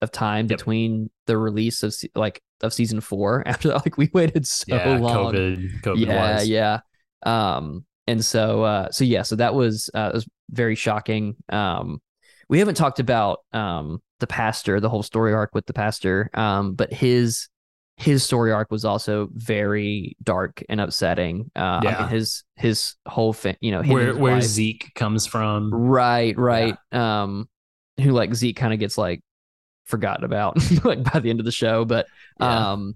of time Yep. between the release of like of season four after that like we waited so yeah long. Covid covid yeah was yeah. Um and so uh so yeah so that was uh was very shocking. Um we haven't talked about um the pastor the whole story arc with the pastor um but his his story arc was also very dark and upsetting uh I Yeah. mean, his his whole fa- you know where where wife- Zeke comes from right right um who like zeke kind of gets like forgotten about like by the end of the show but Yeah. um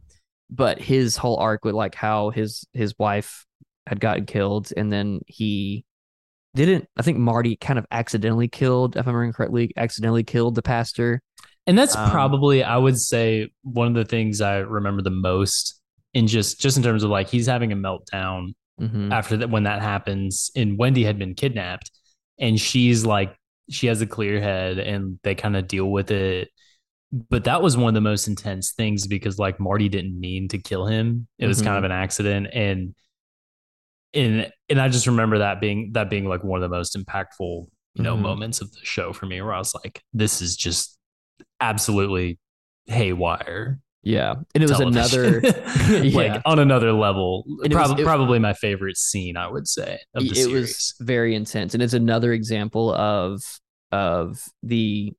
but his whole arc with like how his his wife had gotten killed and then he didn't I think Marty kind of accidentally killed, if I'm remembering correctly, accidentally killed the pastor. And that's Um, probably, I would say, one of the things I remember the most in just just in terms of like he's having a meltdown Mhm. after that when that happens. And Wendy had been kidnapped, and she's like she has a clear head, and they kind of deal with it. But that was one of the most intense things because like Marty didn't mean to kill him; it was kind of an accident, and and and I just remember that being that being like one of the most impactful you know Mhm. moments of the show for me, where I was like, this is just absolutely haywire. Yeah. And it was television. another Yeah. like on another level. It was- it- probably my favorite scene, I would say, it series. was very intense and it's another example of of the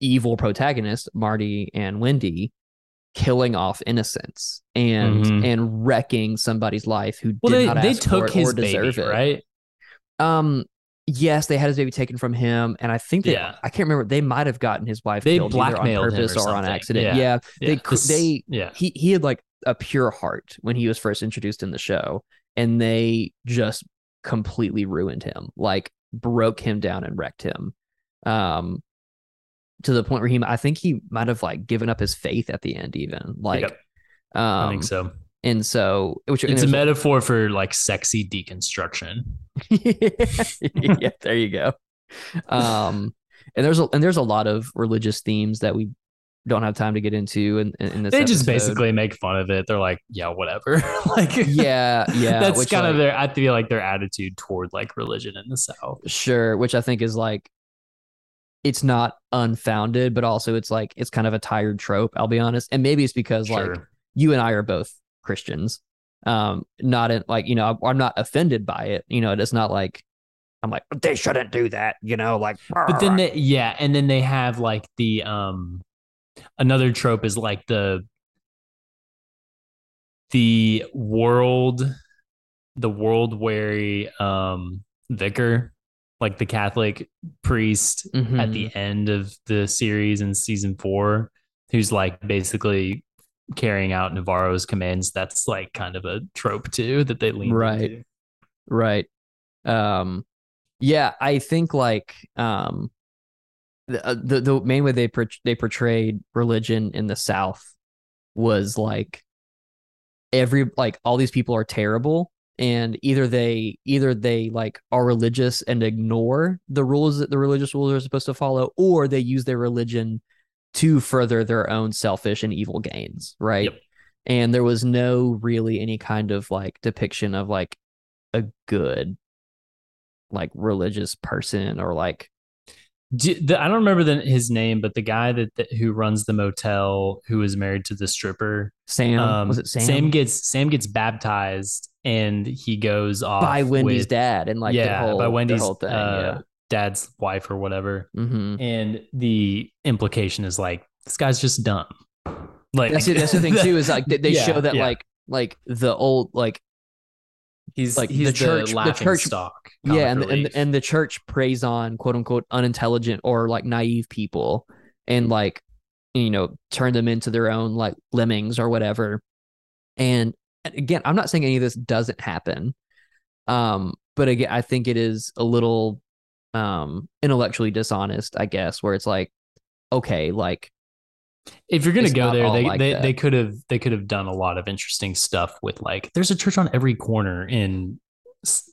evil protagonist marty and wendy killing off innocents and Mhm. and wrecking somebody's life who well, did they, not they took his or deserve baby, it right? um yes they had his baby taken from him and i think they Yeah. i can't remember they might have gotten his wife They killed either on blackmailed him purpose or or, on accident Yeah. yeah, they Yeah, cr- this- they yeah. he he had like a pure heart when he was first introduced in the show and they just completely ruined him like broke him down and wrecked him um to the point where he i think he might have like given up his faith at the end even like Yep, um I think so. And so which It's a metaphor for like sexy deconstruction. yeah, there you go. Um, and there's a and there's a lot of religious themes that we don't have time to get into and in, in this. They just episode. basically make fun of it. They're like, yeah, whatever. like, yeah, yeah. that's kind of like, their. I feel like their attitude toward like religion in the South. sure, which I think is like it's not unfounded, but also it's like it's kind of a tired trope. I'll be honest, and maybe it's because like you and I are both Christians. Um, not in like you know I'm not offended by it. You know, it's not like I'm like they shouldn't do that. You know, like but then they yeah and then they have like the um another trope is like the the world the world weary um vicar like the catholic priest at Mhm. the end of the series in season four who's like basically carrying out navarro's commands that's like kind of a trope too that they lean Right. into. Right. Um yeah, I think like um the uh, the, the main way they por- they portrayed religion in the South was like every like all these people are terrible and either they either they like are religious and ignore the rules that the religious rules are supposed to follow or they use their religion to further their own selfish and evil gains right? Yep. and there was no really any kind of like depiction of like a good like religious person or like Do, the, I don't remember the, his name, but the guy that, that who runs the motel, who is married to the stripper, Sam? um, was it Sam, Sam gets Sam gets baptized, and he goes off by Wendy's with- dad and like the yeah, whole by Wendy's uh, dad's wife or whatever. yeah hmm And the implication is like this guy's just dumb. Like that's that's the thing too is like they, they Yeah, show that yeah. like like the old like he's like, he's the the, church- the laughing church- stock. yeah and, and and the church preys on quote unquote unintelligent or like naive people and like you know turn them into their own like lemmings or whatever and again i'm not saying any of this doesn't happen um but again i think it is a little um intellectually dishonest i guess where it's like okay like if you're gonna go there, they like they, that. they could have they could have done a lot of interesting stuff with like there's a church on every corner in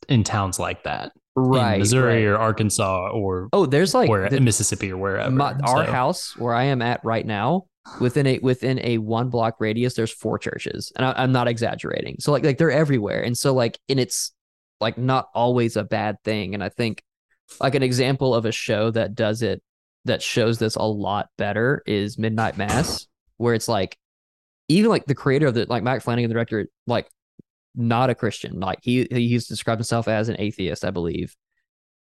in towns like that, right in Missouri right. or Arkansas or oh there's like where the- Mississippi or wherever. my, our So, house where I am at right now, within a within a one block radius, there's four churches, and I, I'm not exaggerating. So like like they're everywhere, and so like and it's like not always a bad thing. And I think like an example of a show that does it that shows this a lot better is Midnight Mass, where it's like even like the creator of the like Mike Flanagan, the director, like not a Christian. Like he he used to describe himself as an atheist, I believe.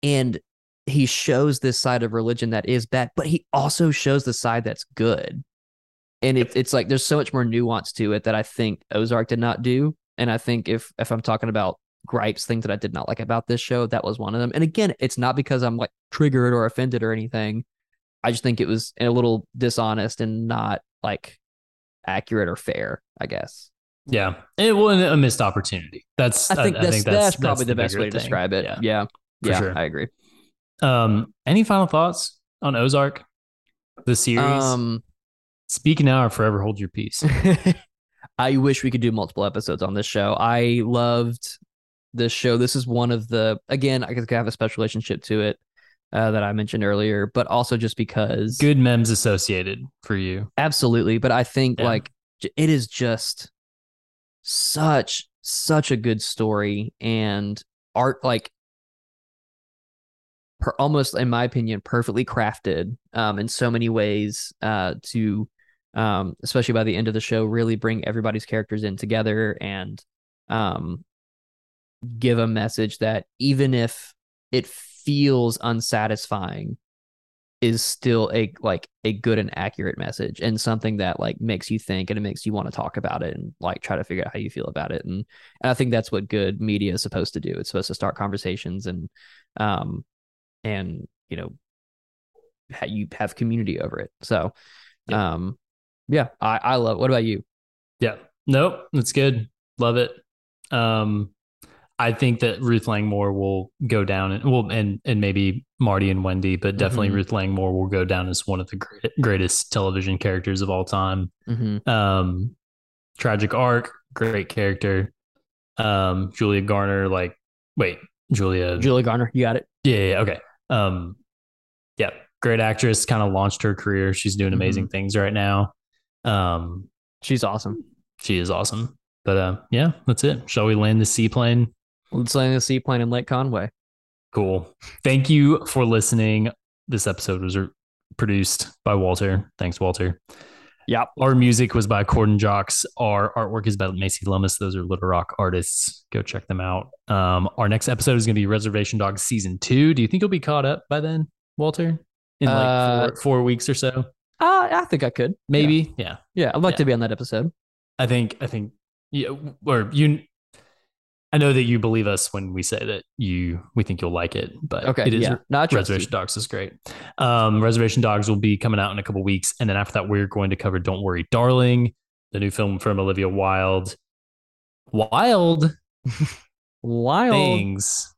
And he shows this side of religion that is bad, but he also shows the side that's good. And it, it's like there's so much more nuance to it that I think Ozark did not do. And I think if if I'm talking about gripes, things that I did not like about this show, that was one of them. And again, it's not because I'm like triggered or offended or anything. I just think it was a little dishonest and not like accurate or fair, I guess. yeah, it was a missed opportunity. That's I think that's that's, that's probably the, best bigger way to thing. describe it. Yeah. Yeah. Yeah, sure. I agree. Um, any final thoughts on Ozark, the series? Um, Speak now or forever hold your peace. I wish we could do multiple episodes on this show. I loved this show. This is one of the again, I guess I have a special relationship to it uh, that I mentioned earlier, but also just because Good memes associated for you. absolutely. But I think Yeah. like it is just such such a good story and art like per, almost in my opinion perfectly crafted um in so many ways uh to um especially by the end of the show really bring everybody's characters in together and um give a message that even if it feels unsatisfying is still a like a good and accurate message and something that like makes you think and it makes you want to talk about it and like try to figure out how you feel about it and, and I think that's what good media is supposed to do. It's supposed to start conversations and um and you know ha- you have community over it. So Yeah. um yeah, I I love. What about you? Yeah. Nope. That's good. Love it. Um, I think that Ruth Langmore will go down and well, and and maybe Marty and Wendy, but definitely Mhm. Ruth Langmore will go down as one of the great, greatest television characters of all time. Mm-hmm. Um, tragic arc, great character. Um, Julia Garner, like, wait, Julia, Julia Garner, you got it. yeah, yeah, okay. Um, yeah, great actress. Kind of launched her career. She's doing amazing things right now. Um, She's awesome. she is awesome. But uh, yeah, that's it. Shall we land the seaplane? Let's land the seaplane in Lake Conway. Cool. Thank you for listening. This episode was re- produced by Walter. Thanks, Walter. Yep. Our music was by Corden Jocks. Our artwork is by Macy Lummis. Those are Little Rock artists. Go check them out. Um, our next episode is going to be Reservation Dogs season two. Do you think you'll be caught up by then, Walter? In like Uh, four, four weeks or so, Uh, I think I could. maybe. Yeah. Yeah, I'd like Yeah. to be on that episode. I think. I think. Yeah. Or you. I know that you believe us when we say that you we think you'll like it, but Okay. it is yeah. No, I trust you. Reservation Dogs is great. Um, Reservation Dogs will be coming out in a couple weeks, and then after that, we're going to cover "Don't Worry, Darling," the new film from Olivia Wilde. Wild Wild. things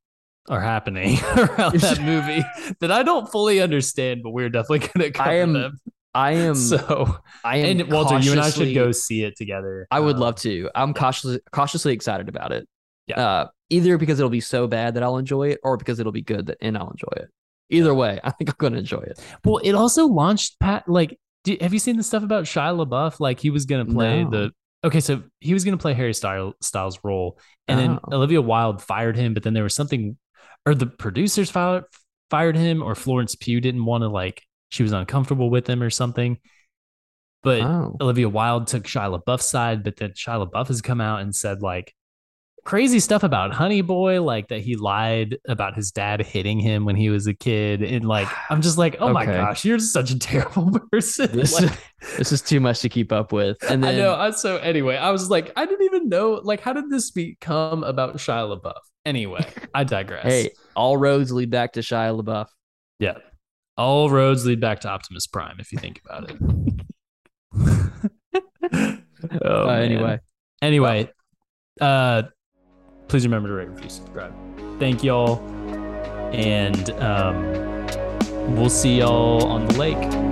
are happening around that movie that I don't fully understand, but we're definitely going to cover I am them. I am. So, I am. and Walter, you and I should go see it together. I would Um, love to. I'm cautiously cautiously excited about it. Yeah. Uh, either because it'll be so bad that I'll enjoy it, or because it'll be good that and I'll enjoy it. Either way, I think I'm going to enjoy it. Well, it also launched Pat. Like, do, have you seen the stuff about Shia LaBeouf? Like, he was gonna play No. the. Okay, so he was gonna play Harry Styles Styles role, and then Oh. Olivia Wilde fired him. But then there was something, or the producers fired fired him, or Florence Pugh didn't want to like. She was uncomfortable with him or something. But Oh, Olivia Wilde took Shia LaBeouf's side, but then Shia LaBeouf has come out and said like crazy stuff about Honey Boy, like that he lied about his dad hitting him when he was a kid, and like I'm just like, oh my gosh, you're such a terrible person. this Like, this is too much to keep up with. And then I know. I, so anyway, I was like, I didn't even know. Like, how did this become about Shia LaBeouf? Anyway, I digress. hey, all roads lead back to Shia LaBeouf. yeah, all roads lead back to Optimus Prime if you think about it. oh, Uh, anyway, Anyway, uh, please remember to rate, review, subscribe. Thank y'all, and um, we'll see y'all on the lake.